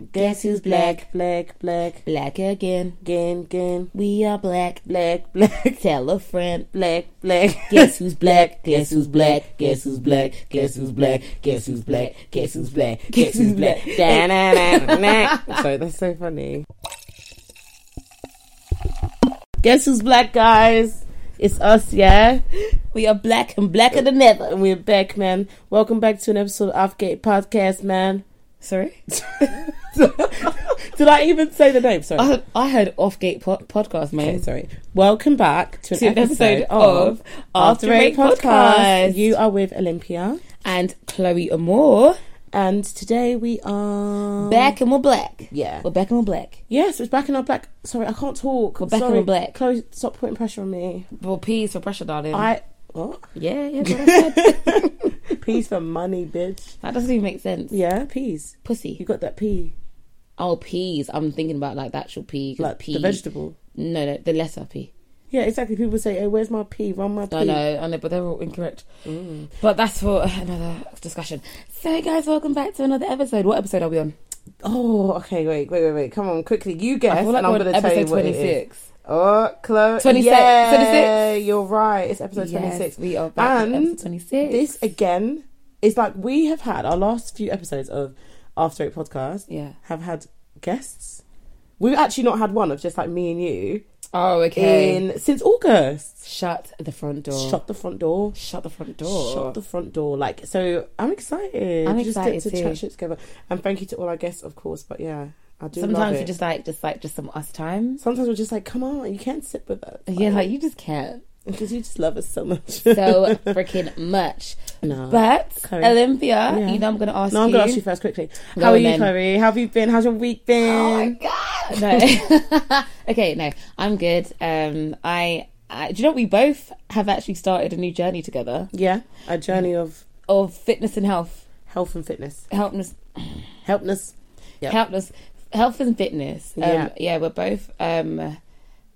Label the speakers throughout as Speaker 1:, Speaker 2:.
Speaker 1: Guess who's black?
Speaker 2: Black, black,
Speaker 1: Black again.
Speaker 2: again, again.
Speaker 1: We are black.
Speaker 2: Black, black,
Speaker 1: Tell a friend.
Speaker 2: black, black.
Speaker 1: Guess who's black? Guess who's black? Guess who's black? Guess who's black? Guess who's black? Guess who's black? Guess who's black?
Speaker 2: Sorry, that's so funny. Guess who's black, guys? It's us, yeah?
Speaker 1: We are black and blacker than ever.
Speaker 2: And we're back, man. Welcome back to an episode of Offgate Podcast, man.
Speaker 1: Sorry,
Speaker 2: Did I even say the name? Sorry.
Speaker 1: I, I heard Offgate po- podcast, man.
Speaker 2: Okay, sorry. Welcome back to an
Speaker 1: To an
Speaker 2: episode,
Speaker 1: episode
Speaker 2: of After Eight Podcast.
Speaker 1: Podcast.
Speaker 2: You are with Olympia,
Speaker 1: And Chloe Amore,
Speaker 2: and today we are
Speaker 1: back and we're black.
Speaker 2: Yeah.
Speaker 1: We're back and we're black.
Speaker 2: Yes, we're back and we're black. Sorry, I can't talk.
Speaker 1: We're back
Speaker 2: Sorry.
Speaker 1: in black.
Speaker 2: Chloe, stop putting pressure on me.
Speaker 1: Well, peas for pressure, darling.
Speaker 2: I what?
Speaker 1: yeah, yeah. that's what
Speaker 2: Peas for money, bitch.
Speaker 1: that doesn't even make sense.
Speaker 2: Yeah, peas.
Speaker 1: Pussy.
Speaker 2: You got that pea,
Speaker 1: Oh, peas. I'm thinking about like the actual pea.
Speaker 2: like
Speaker 1: pea.
Speaker 2: the vegetable.
Speaker 1: No, no, the letter pea.
Speaker 2: Yeah, exactly. People say, "Hey, where's my pea? Run my pea."
Speaker 1: I know, I know, but they're all incorrect.
Speaker 2: Mm.
Speaker 1: But that's for another discussion. So, guys, welcome back to another episode. What episode are we on?
Speaker 2: Oh, okay. Wait, wait, wait, wait. Come on, quickly. You guess,
Speaker 1: I feel like
Speaker 2: and I'm going to tell you what it is.
Speaker 1: 26.
Speaker 2: Oh, Chloe.
Speaker 1: 26,
Speaker 2: Yeah,
Speaker 1: 26.
Speaker 2: you're right. It's episode
Speaker 1: Yes,
Speaker 2: 26.
Speaker 1: we are back
Speaker 2: And
Speaker 1: episode 26.
Speaker 2: This again is like we have had our last few episodes of After Eight podcast
Speaker 1: Yeah.
Speaker 2: have had guests. We've actually not had one of just like me and you
Speaker 1: Oh, okay.
Speaker 2: in since August.
Speaker 1: Shut the front door.
Speaker 2: Shut the front door.
Speaker 1: Shut the front door.
Speaker 2: Shut the front door. Like so, I'm excited.
Speaker 1: I'm
Speaker 2: We just
Speaker 1: excited
Speaker 2: get to
Speaker 1: too.
Speaker 2: chat shit together. And thank you to all our guests, of course. But yeah, I do.
Speaker 1: Sometimes
Speaker 2: it.
Speaker 1: we just like, just like, just some us time.
Speaker 2: Sometimes we're just like, come on, you can't sit with us.
Speaker 1: Yeah, like you just can't.
Speaker 2: because you just love us so much.
Speaker 1: So freaking much.
Speaker 2: no.
Speaker 1: But
Speaker 2: Chloe.
Speaker 1: Olympia,
Speaker 2: Yeah.
Speaker 1: you know, I'm gonna ask you.
Speaker 2: No, I'm gonna ask you first quickly.
Speaker 1: Go
Speaker 2: How are you,
Speaker 1: then.
Speaker 2: Chloe? How have you been? How's your week been?
Speaker 1: Oh my god! No. okay, no, I'm good. Um, I, I, do you know we both have actually started a new journey together
Speaker 2: yeah, a journey of
Speaker 1: of fitness and health,
Speaker 2: health and fitness.
Speaker 1: helpness,
Speaker 2: Helpness. Yep.
Speaker 1: helpness, health and fitness. Um,
Speaker 2: Yeah.
Speaker 1: yeah, we're both um,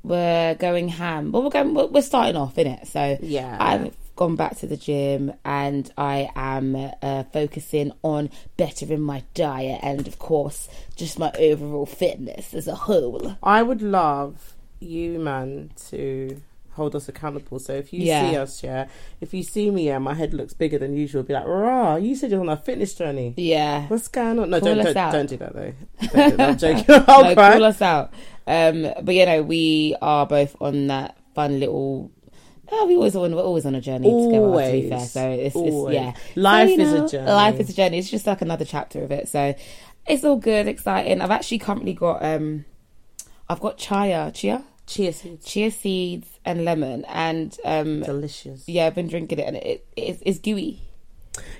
Speaker 1: we're going ham, but we're going. We're, we're starting off in it, so
Speaker 2: Yeah.
Speaker 1: I've gone back to the gym and I am uh, focusing on bettering my diet and, of course, just my overall fitness as a whole.
Speaker 2: I would love you, man, to hold us accountable. So if you
Speaker 1: Yeah.
Speaker 2: see us, yeah, if you see me, yeah, my head looks bigger than usual. Be like, rah, you said you're on a fitness journey.
Speaker 1: Yeah.
Speaker 2: What's going on? No,
Speaker 1: Call
Speaker 2: don't don't, don't do that though. Don't do that. I'm joking. I'll
Speaker 1: no,
Speaker 2: cry.
Speaker 1: call us out. Um, but you know, we are both on that fun little. Oh, we always on we're always on a journey together. To be
Speaker 2: Always.
Speaker 1: fair, so it's, it's yeah.
Speaker 2: Life
Speaker 1: So, you
Speaker 2: is a journey.
Speaker 1: Life is a journey. It's just like another chapter of it. So it's all good, exciting. I've actually currently got um, I've got chia, chia,
Speaker 2: Chia seeds,
Speaker 1: chia seeds and lemon, and um,
Speaker 2: delicious.
Speaker 1: yeah, I've been drinking it, and it, it's, it's gooey.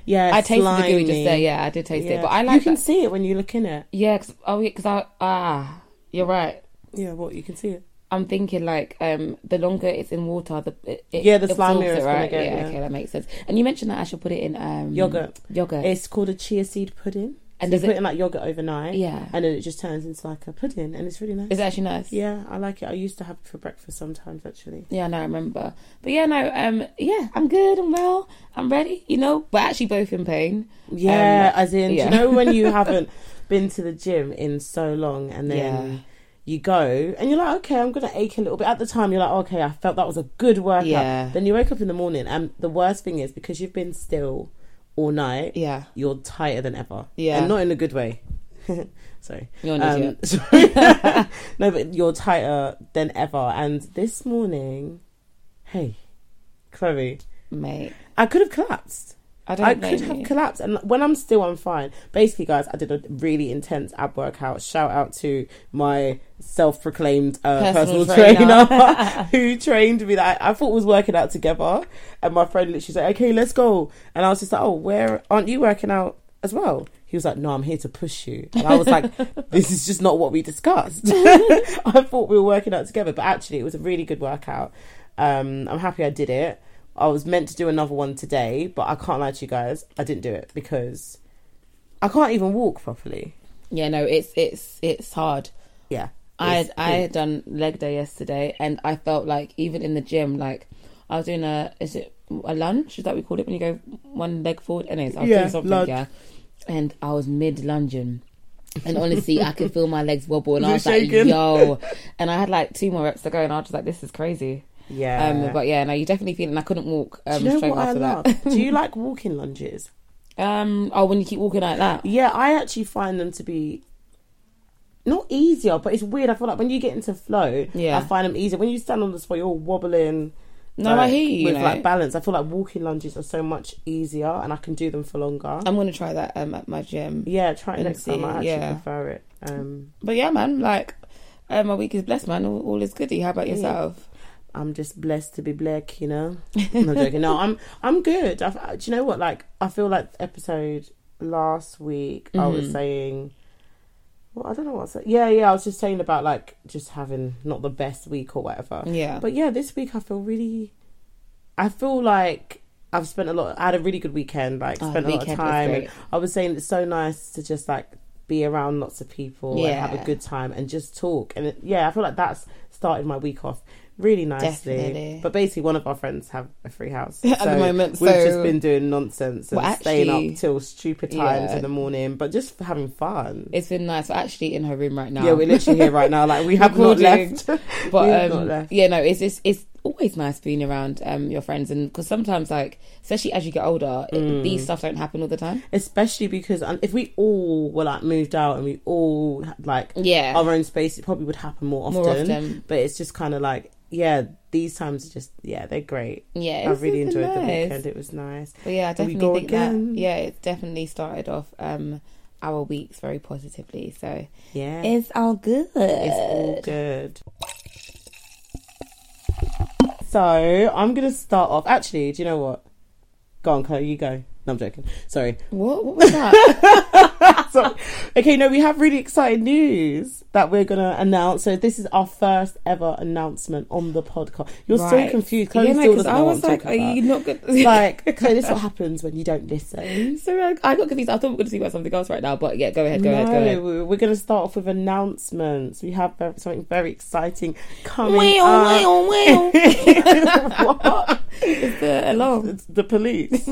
Speaker 2: Yeah,
Speaker 1: I tasted the gooey just there. Yeah, I did taste
Speaker 2: Yeah.
Speaker 1: it, but I like.
Speaker 2: you can
Speaker 1: that.
Speaker 2: see it when you look in it.
Speaker 1: Yeah, cause, oh yeah, because I ah, you're right.
Speaker 2: Yeah, what you can see it.
Speaker 1: I'm thinking like um the longer it's in water, the it, it
Speaker 2: Yeah, the slimier
Speaker 1: it,
Speaker 2: it's gonna
Speaker 1: right?
Speaker 2: get,
Speaker 1: yeah,
Speaker 2: yeah.
Speaker 1: okay, that makes sense. And you mentioned that I should put it in um
Speaker 2: Yogurt.
Speaker 1: Yogurt.
Speaker 2: It's called a chia seed pudding.
Speaker 1: And
Speaker 2: so you put it in like yogurt overnight,
Speaker 1: Yeah.
Speaker 2: and then it just turns into like a pudding, and it's really nice.
Speaker 1: It's actually nice?
Speaker 2: Yeah, I like it. I used to have it for breakfast sometimes, actually.
Speaker 1: Yeah, no, I remember. But yeah, no, um, yeah, I'm good. I'm well. I'm ready. You know, we're actually both in pain.
Speaker 2: Yeah,
Speaker 1: Um,
Speaker 2: as in,
Speaker 1: yeah.
Speaker 2: do you know when you haven't been to the gym in so long, and then
Speaker 1: Yeah.
Speaker 2: you go and you're like, okay, I'm gonna ache a little bit. At the time, you're like, okay, I felt that was a good workout.
Speaker 1: Yeah.
Speaker 2: Then you wake up in the morning, and the worst thing is because you've been still all night,
Speaker 1: Yeah,
Speaker 2: you're tighter than ever.
Speaker 1: Yeah.
Speaker 2: and not in a good way. Sorry.
Speaker 1: you're an
Speaker 2: Um,
Speaker 1: idiot.
Speaker 2: sorry. no, but you're tighter than ever. And this morning, hey, Chloe,
Speaker 1: Mate,
Speaker 2: I could have collapsed.
Speaker 1: I don't
Speaker 2: I could have
Speaker 1: you.
Speaker 2: collapsed, and when I'm still, I'm fine. Basically, guys, I did a really intense ab workout. Shout out to my self-proclaimed uh, personal,
Speaker 1: Personal
Speaker 2: trainer,
Speaker 1: trainer.
Speaker 2: who trained me. That I, I thought was working out together, and my friend literally said, "Okay, let's go." And I was just like, "Oh, where aren't you working out as well?" He was like, "No, I'm here to push you," and I was like, "This is just not what we discussed." I thought we were working out together, but actually, it was a really good workout. Um, I'm happy I did it. I was meant to do another one today, but I can't lie to you guys, I didn't do it because I can't even walk properly.
Speaker 1: Yeah, no, it's it's it's hard.
Speaker 2: Yeah.
Speaker 1: I had, I had done leg day yesterday, and I felt like even in the gym, like I was doing a is it a lunge? Is that what we call it when you go one leg forward? Anyways, I was
Speaker 2: Yeah,
Speaker 1: doing something,
Speaker 2: lunge.
Speaker 1: yeah, and I was mid lunging, And honestly, I could feel my legs wobble, and I was
Speaker 2: You're
Speaker 1: like,
Speaker 2: shaking.
Speaker 1: "Yo!" And I had like two more reps to go, and I was just like, "This is crazy."
Speaker 2: Yeah.
Speaker 1: Um, but yeah, no, you definitely feel it. And I couldn't walk um,
Speaker 2: Do you know
Speaker 1: straight
Speaker 2: what I
Speaker 1: after
Speaker 2: love?
Speaker 1: that.
Speaker 2: Do you like walking lunges?
Speaker 1: um, oh, when you keep walking like that,
Speaker 2: Yeah, I actually find them to be not easier, but it's weird. I feel like when you get into flow,
Speaker 1: Yeah.
Speaker 2: I find them easier. When you stand on the spot, you're all wobbling.
Speaker 1: No, I hear you, you
Speaker 2: With
Speaker 1: know.
Speaker 2: like balance, I feel like walking lunges are so much easier, and I can do them for longer.
Speaker 1: I'm gonna try that um, at my gym.
Speaker 2: yeah, try it
Speaker 1: and
Speaker 2: next time.
Speaker 1: see,
Speaker 2: I actually
Speaker 1: yeah.
Speaker 2: prefer it. Um,
Speaker 1: But yeah, man, like um, my week is blessed, man. All, all is goody. How about
Speaker 2: Yeah. I'm just blessed to be black, you know. I'm not joking. No, I'm I'm good. I've, uh, do you know what? Like, I feel like episode last week, I was
Speaker 1: Mhm.
Speaker 2: saying. Well, I don't know what's I said. Yeah, yeah. I was just saying about like just having not the best week or whatever.
Speaker 1: Yeah,
Speaker 2: But yeah, this week I feel really. I feel like I've spent a lot. I had a really good weekend. Like
Speaker 1: Oh,
Speaker 2: spent a lot of time. And. I was saying it's so nice to just like be around lots of people and have a good time and just talk. And it, yeah, I feel like that's started my week off really nicely.
Speaker 1: Definitely.
Speaker 2: But basically, one of our friends have a free house
Speaker 1: At the
Speaker 2: So
Speaker 1: moment,
Speaker 2: We've just been doing nonsense and
Speaker 1: Well,
Speaker 2: staying
Speaker 1: actually-
Speaker 2: up till stupid times
Speaker 1: Yeah.
Speaker 2: in the morning, but just for having fun.
Speaker 1: it's been nice. We're actually in her room right now.
Speaker 2: Yeah, we're literally here right now. Like we have not left.
Speaker 1: but
Speaker 2: we have not
Speaker 1: um,
Speaker 2: left.
Speaker 1: yeah, no, it's it's it's always nice being around um your friends, and because sometimes like especially as you get older, it,
Speaker 2: Mm.
Speaker 1: these stuff don't happen all the time.
Speaker 2: especially because um, if we all were like moved out and we all had like
Speaker 1: Yeah,
Speaker 2: our own space, it probably would happen more often.
Speaker 1: more often.
Speaker 2: But it's just kind of like, yeah, these times are just, yeah, they're great.
Speaker 1: Yeah,
Speaker 2: I really enjoyed the
Speaker 1: nice.
Speaker 2: weekend. It was nice.
Speaker 1: But yeah, I definitely think
Speaker 2: again.
Speaker 1: that yeah, it definitely started off um our weeks very positively. So
Speaker 2: Yeah,
Speaker 1: it's all good.
Speaker 2: it's all good. So I'm gonna start off. Actually, do you know what? Go on, Chloe. You go. No, I'm joking. Sorry.
Speaker 1: What? What was that?
Speaker 2: so, okay, no, we have really exciting news that we're gonna announce. So this is our first ever announcement on the podcast. You're so confused. Chloe
Speaker 1: yeah, no,
Speaker 2: still doesn't
Speaker 1: I was like, are you not good?
Speaker 2: like, Chloe, this is what happens when you don't listen.
Speaker 1: so I, I got confused. I thought we were going to speak about something else right now, but yeah, go ahead, go ahead, go ahead.
Speaker 2: we- we're going to start off with announcements. We have something very exciting coming
Speaker 1: Wow,
Speaker 2: up.
Speaker 1: wow, wow.
Speaker 2: what?
Speaker 1: It's the alarm.
Speaker 2: It's the police.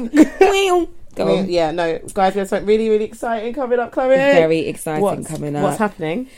Speaker 1: Go on.
Speaker 2: yeah, no, guys, we have something really, really exciting coming up, Chloe.
Speaker 1: Very exciting
Speaker 2: what's,
Speaker 1: coming up.
Speaker 2: What's happening?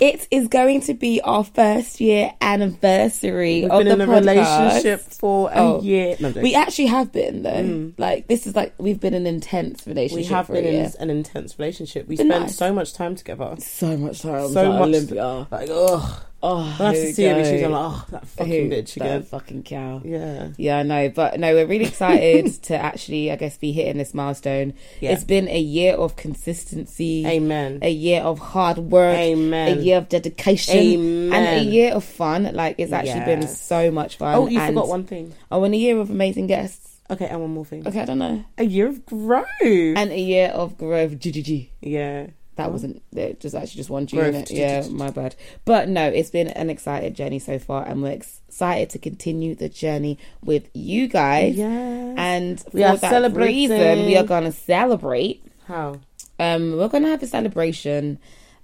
Speaker 1: It is going to be our first year anniversary
Speaker 2: We've
Speaker 1: of
Speaker 2: been
Speaker 1: the
Speaker 2: in a
Speaker 1: podcast.
Speaker 2: relationship for a
Speaker 1: Oh.
Speaker 2: year. No,
Speaker 1: We actually have been though.
Speaker 2: Mm.
Speaker 1: Like this is like we've been an intense relationship.
Speaker 2: we have been in an intense relationship. We spend
Speaker 1: nice.
Speaker 2: so much time together.
Speaker 1: so much time.
Speaker 2: So much-
Speaker 1: Olympia.
Speaker 2: Like, ugh.
Speaker 1: Oh,
Speaker 2: I have to see her, she's like, oh, that fucking
Speaker 1: Who?
Speaker 2: bitch
Speaker 1: That
Speaker 2: again.
Speaker 1: fucking cow.
Speaker 2: Yeah.
Speaker 1: Yeah, I know, but no, we're really excited to actually, I guess, be hitting this milestone.
Speaker 2: Yeah.
Speaker 1: It's been a year of consistency,
Speaker 2: Amen.
Speaker 1: a year of hard work,
Speaker 2: Amen.
Speaker 1: a year of dedication,
Speaker 2: Amen.
Speaker 1: and a year of fun. Like it's actually been so much fun.
Speaker 2: Oh, you
Speaker 1: and,
Speaker 2: forgot one thing.
Speaker 1: Oh, and a year of amazing guests.
Speaker 2: Okay, and one more thing.
Speaker 1: Okay, I don't know,
Speaker 2: A year of growth.
Speaker 1: and a year of growth. GGG.
Speaker 2: yeah.
Speaker 1: That wasn't it just actually just one G
Speaker 2: Growth.
Speaker 1: in it. Yeah, my bad. But no, it's been an excited journey so far, and we're excited to continue the journey with you guys.
Speaker 2: Yeah.
Speaker 1: And for
Speaker 2: We are
Speaker 1: that reason, we are going to celebrate.
Speaker 2: How?
Speaker 1: Um, we're going to have a celebration,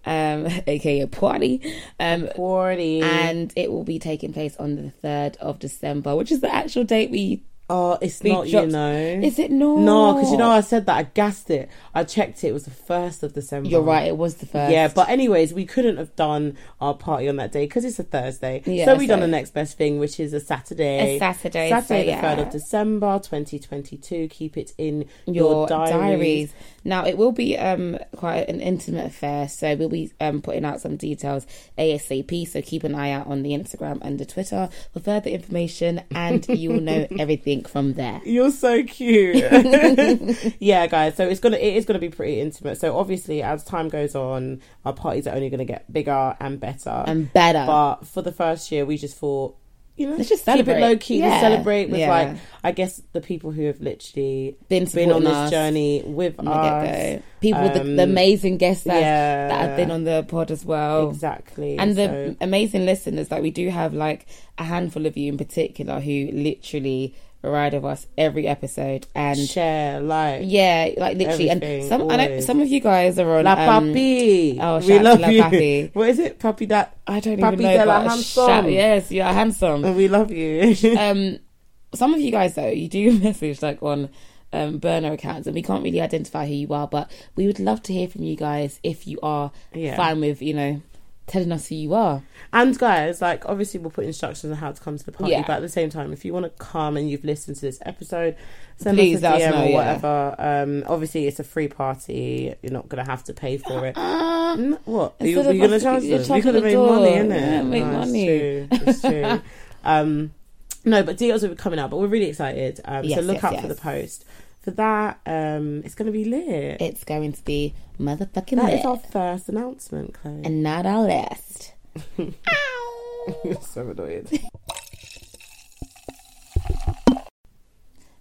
Speaker 1: um, aka a party, um,
Speaker 2: Forty.
Speaker 1: and it will be taking place on the third of December, which is the actual date we.
Speaker 2: Oh, it's not. You
Speaker 1: dropped-
Speaker 2: know.
Speaker 1: Is it not?
Speaker 2: No, because you know I said that I gassed it. I checked it. It was the first of December.
Speaker 1: you're right. It was the first.
Speaker 2: Yeah, but anyways, we couldn't have done our party on that day because it's a Thursday.
Speaker 1: Yeah,
Speaker 2: so we done
Speaker 1: so-
Speaker 2: the next best thing, which is a Saturday.
Speaker 1: a Saturday.
Speaker 2: Saturday,
Speaker 1: so,
Speaker 2: the
Speaker 1: yeah.
Speaker 2: third of December, twenty twenty two. Keep it in your,
Speaker 1: your
Speaker 2: diaries.
Speaker 1: diaries. Now it will be um quite an intimate affair, so we'll be um putting out some details ASAP. So keep an eye out on the Instagram and the Twitter for further information, and you will know everything from there.
Speaker 2: You're so cute. yeah, guys. So it's gonna it is gonna be pretty intimate. So obviously, as time goes on, our parties are only gonna get bigger and better.
Speaker 1: And better.
Speaker 2: but for the first year, we just thought. You know,
Speaker 1: Let's just
Speaker 2: keep it
Speaker 1: celebrate.
Speaker 2: low key.
Speaker 1: Yeah.
Speaker 2: Celebrate with
Speaker 1: Yeah.
Speaker 2: like, I guess the people who have literally
Speaker 1: been
Speaker 2: been on this journey with us.
Speaker 1: get-go. People with the, the
Speaker 2: Um,
Speaker 1: amazing guests that,
Speaker 2: yeah,
Speaker 1: that have been on the pod as well.
Speaker 2: exactly,
Speaker 1: And the
Speaker 2: So-
Speaker 1: amazing listeners that we do have, like a handful of you in particular, who literally ride with us every episode. And
Speaker 2: share like
Speaker 1: yeah, like literally, and some I know some of you guys are on
Speaker 2: La
Speaker 1: um,
Speaker 2: Papi.
Speaker 1: oh,
Speaker 2: we love you.
Speaker 1: Papi.
Speaker 2: What is it, Papi? That
Speaker 1: I don't
Speaker 2: Papi
Speaker 1: even know. but
Speaker 2: handsome.
Speaker 1: shout- yes, you're handsome.
Speaker 2: we love you.
Speaker 1: um, some of you guys though, you do message like on um, burner accounts, and we can't really identify who you are. But we would love to hear from you guys if you are
Speaker 2: Yeah.
Speaker 1: fine with you know telling us who you are.
Speaker 2: And guys, like obviously we'll put instructions on how to come to the party,
Speaker 1: Yeah.
Speaker 2: but at the same time, if you want to come and you've listened to this episode, send
Speaker 1: Please
Speaker 2: us a DM
Speaker 1: know,
Speaker 2: or
Speaker 1: yeah.
Speaker 2: whatever. Um, obviously it's a free party. You're not gonna have to pay for it. Mm, what? Are you, are you gonna charge
Speaker 1: you're
Speaker 2: them? You could have made
Speaker 1: door.
Speaker 2: money, innit?
Speaker 1: Yeah, make
Speaker 2: No, it's
Speaker 1: money.
Speaker 2: true. It's true. um, no, but deals will be coming out, but we're really excited. Um, so look
Speaker 1: yes,
Speaker 2: out for the post. For that, um, it's gonna be lit.
Speaker 1: It's going to be motherfucking
Speaker 2: That
Speaker 1: lit,
Speaker 2: is our first announcement, Chloe.
Speaker 1: and not our last.
Speaker 2: so annoyed.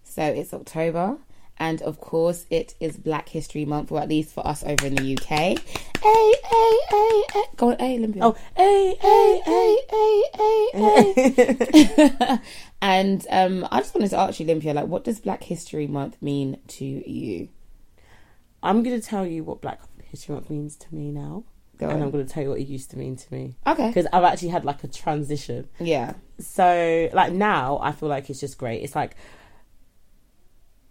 Speaker 1: So it's October, and of course it is Black History Month, or at least for us over in the UK. Hey, hey, hey, hey. Go on, hey, Olympia.
Speaker 2: Oh, hey,
Speaker 1: hey, hey, hey, hey, hey. and um, I just wanted to ask you, Olympia, like, what does Black History Month mean to you?
Speaker 2: I'm going to tell you what Black History Month means to me now.
Speaker 1: Go
Speaker 2: and
Speaker 1: on.
Speaker 2: I'm going to tell you what it used to mean to me.
Speaker 1: Okay.
Speaker 2: Because I've actually had like a transition.
Speaker 1: Yeah.
Speaker 2: So, like now, I feel like it's just great. It's like,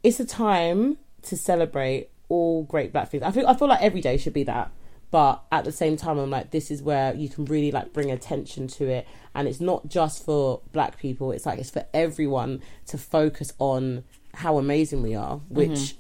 Speaker 2: it's a time to celebrate all great black things. I feel, I feel like every day should be that. But at the same time, I'm like, this is where you can really like bring attention to it. And it's not just for black people, it's like, it's for everyone to focus on how amazing we are, which mm-hmm.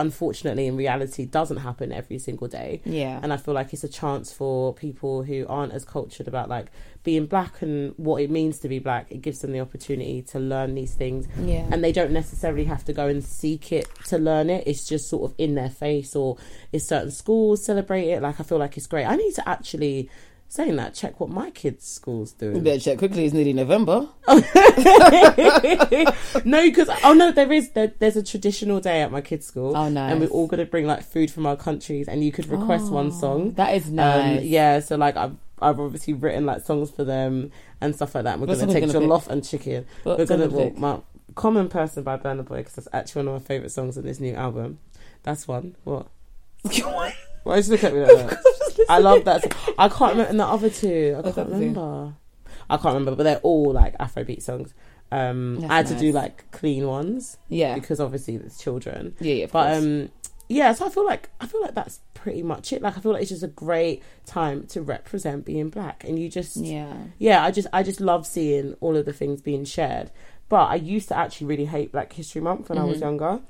Speaker 2: Unfortunately in reality doesn't happen every single day
Speaker 1: Yeah.
Speaker 2: and I feel like it's a chance for people who aren't as cultured about like being black and what it means to be black. It gives them the opportunity to learn these things,
Speaker 1: Yeah.
Speaker 2: and they don't necessarily have to go and seek it to learn it. It's just sort of in their face, or if certain schools celebrate it. Like I feel like it's great. I need to actually. Saying that, check what my kids' schools
Speaker 1: You
Speaker 2: doing.
Speaker 1: better check quickly. It's nearly November.
Speaker 2: no, because oh no, there is there, there's a traditional day at my kids' school.
Speaker 1: Oh, nice.
Speaker 2: And we're all gonna bring like food from our countries, and you could request one song.
Speaker 1: That is
Speaker 2: Um,
Speaker 1: nice.
Speaker 2: yeah, so like I've I've obviously written like songs for them and stuff like that. We're
Speaker 1: What
Speaker 2: gonna take
Speaker 1: you gonna
Speaker 2: jollof and chicken.
Speaker 1: What
Speaker 2: We're gonna
Speaker 1: you
Speaker 2: well, my Common Person by Burna Boy because that's actually one of my favorite songs in this new album. That's one. What? Why did you look at me like that? I love that. Song. I can't remember and the other two. I
Speaker 1: What's
Speaker 2: can't
Speaker 1: other two?
Speaker 2: remember. I can't remember, but they're all like Afrobeat songs. Um,
Speaker 1: That's
Speaker 2: I had to do like clean ones
Speaker 1: yeah.
Speaker 2: because obviously there's children.
Speaker 1: Yeah, yeah,
Speaker 2: But
Speaker 1: course.
Speaker 2: um, yeah, so I feel like I feel like that's pretty much it. Like I feel like it's just a great time to represent being black, and you just
Speaker 1: yeah.
Speaker 2: yeah, I just I just love seeing all of the things being shared. But I used to actually really hate Black History Month when I was
Speaker 1: Mhm.
Speaker 2: younger.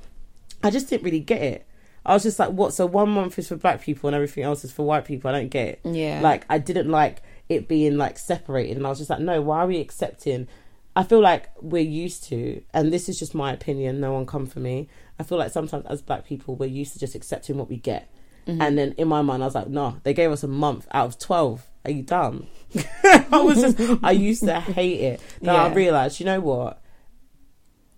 Speaker 2: I just didn't really get it. I was just like, what? So one month is for black people and everything else is for white people. I don't get it.
Speaker 1: Yeah.
Speaker 2: Like I didn't like it being like separated, and I was just like, no, why are we accepting? I feel like we're used to, and this is just my opinion. No one come for me. I feel like sometimes as black people, we're used to just accepting what we get.
Speaker 1: Mm-hmm.
Speaker 2: And then in my mind, I was like, no, they gave us a month out of twelve. Are you dumb? I was just, I used to hate it. Then I
Speaker 1: Yeah.
Speaker 2: realized, you know what?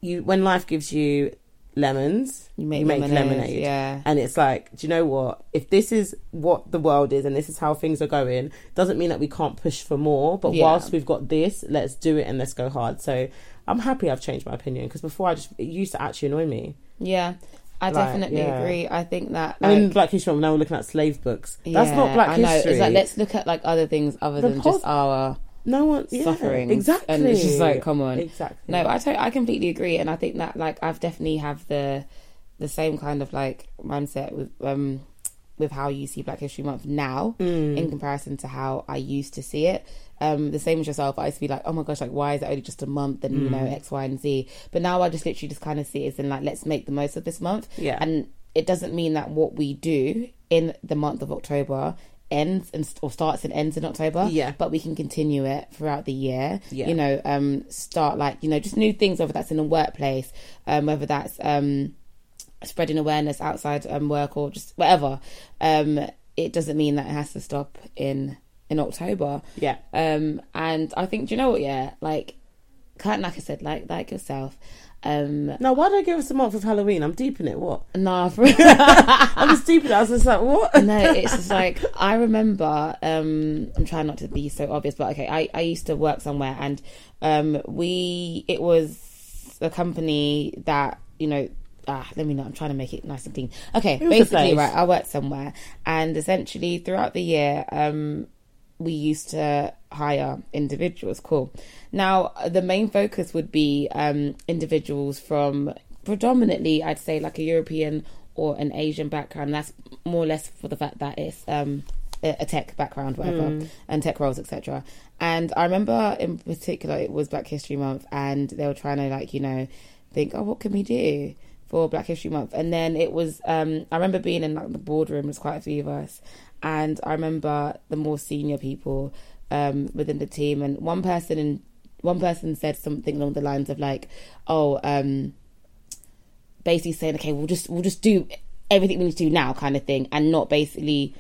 Speaker 2: You when life gives you lemons,
Speaker 1: you make,
Speaker 2: lemonade.
Speaker 1: lemonade. Yeah.
Speaker 2: and it's like, do you know what? If this is what the world is and this is how things are going, doesn't mean that we can't push for more. But
Speaker 1: Yeah.
Speaker 2: whilst we've got this, let's do it and let's go hard. So I'm happy I've changed my opinion because before I just it used to actually annoy me.
Speaker 1: Yeah. I
Speaker 2: Like,
Speaker 1: definitely
Speaker 2: yeah.
Speaker 1: agree. I think that
Speaker 2: I
Speaker 1: like,
Speaker 2: mean, Black History Month, now we're looking at slave books. That's
Speaker 1: yeah,
Speaker 2: not Black
Speaker 1: I know.
Speaker 2: History.
Speaker 1: It's like let's look at like other things other
Speaker 2: The
Speaker 1: than
Speaker 2: pos-
Speaker 1: just our
Speaker 2: no one's yeah,
Speaker 1: suffering.
Speaker 2: exactly.
Speaker 1: And it's just like, come on.
Speaker 2: exactly.
Speaker 1: No, I I completely agree, and I think that like I've definitely have the the same kind of like mindset with um with how you see Black History Month now
Speaker 2: Mm.
Speaker 1: in comparison to how I used to see it. Um, the same as yourself, I used to be like, oh my gosh, like why is it only just a month and you know
Speaker 2: Mm.
Speaker 1: X, Y, and Z. But now I just literally just kind of see it as in like let's make the most of this month,
Speaker 2: yeah,
Speaker 1: and it doesn't mean that what we do in the month of October ends and or starts and ends in October.
Speaker 2: Yeah.
Speaker 1: but we can continue it throughout the year.
Speaker 2: Yeah.
Speaker 1: you know, um, start like you know just new things, whether that's in the workplace, um, whether that's um, spreading awareness outside um, work or just whatever. Um, it doesn't mean that it has to stop in in October.
Speaker 2: yeah.
Speaker 1: Um, and I think, do you know what? Yeah, like, like I said, like like yourself. Um,
Speaker 2: Now, why did I give us a month of Halloween? I'm deep in it. What?
Speaker 1: nah, for,
Speaker 2: I was deep in it. I was just like, what?
Speaker 1: no, it's just like I remember. Um, I'm trying not to be so obvious, but okay, I I used to work somewhere, and um, we it was a company that you know. Ah, let me know. I'm trying to make it nice and clean. Okay, basically, right. I worked somewhere, and essentially throughout the year, um, we used to hire individuals. Cool. Now, the main focus would be um, individuals from predominantly I'd say like a European or an Asian background. That's more or less for the fact that it's um a tech background, whatever,
Speaker 2: Mm.
Speaker 1: and tech roles, etc. And I remember in particular it was Black History Month, and they were trying to like you know think, oh, what can we do for Black History Month? And then it was um I remember being in like the boardroom. There's quite a few of us, and I remember the more senior people um within the team, and one person in one person said something along the lines of like, oh, um basically saying, okay, we'll just we'll just do everything we need to do now, kind of thing, and not basically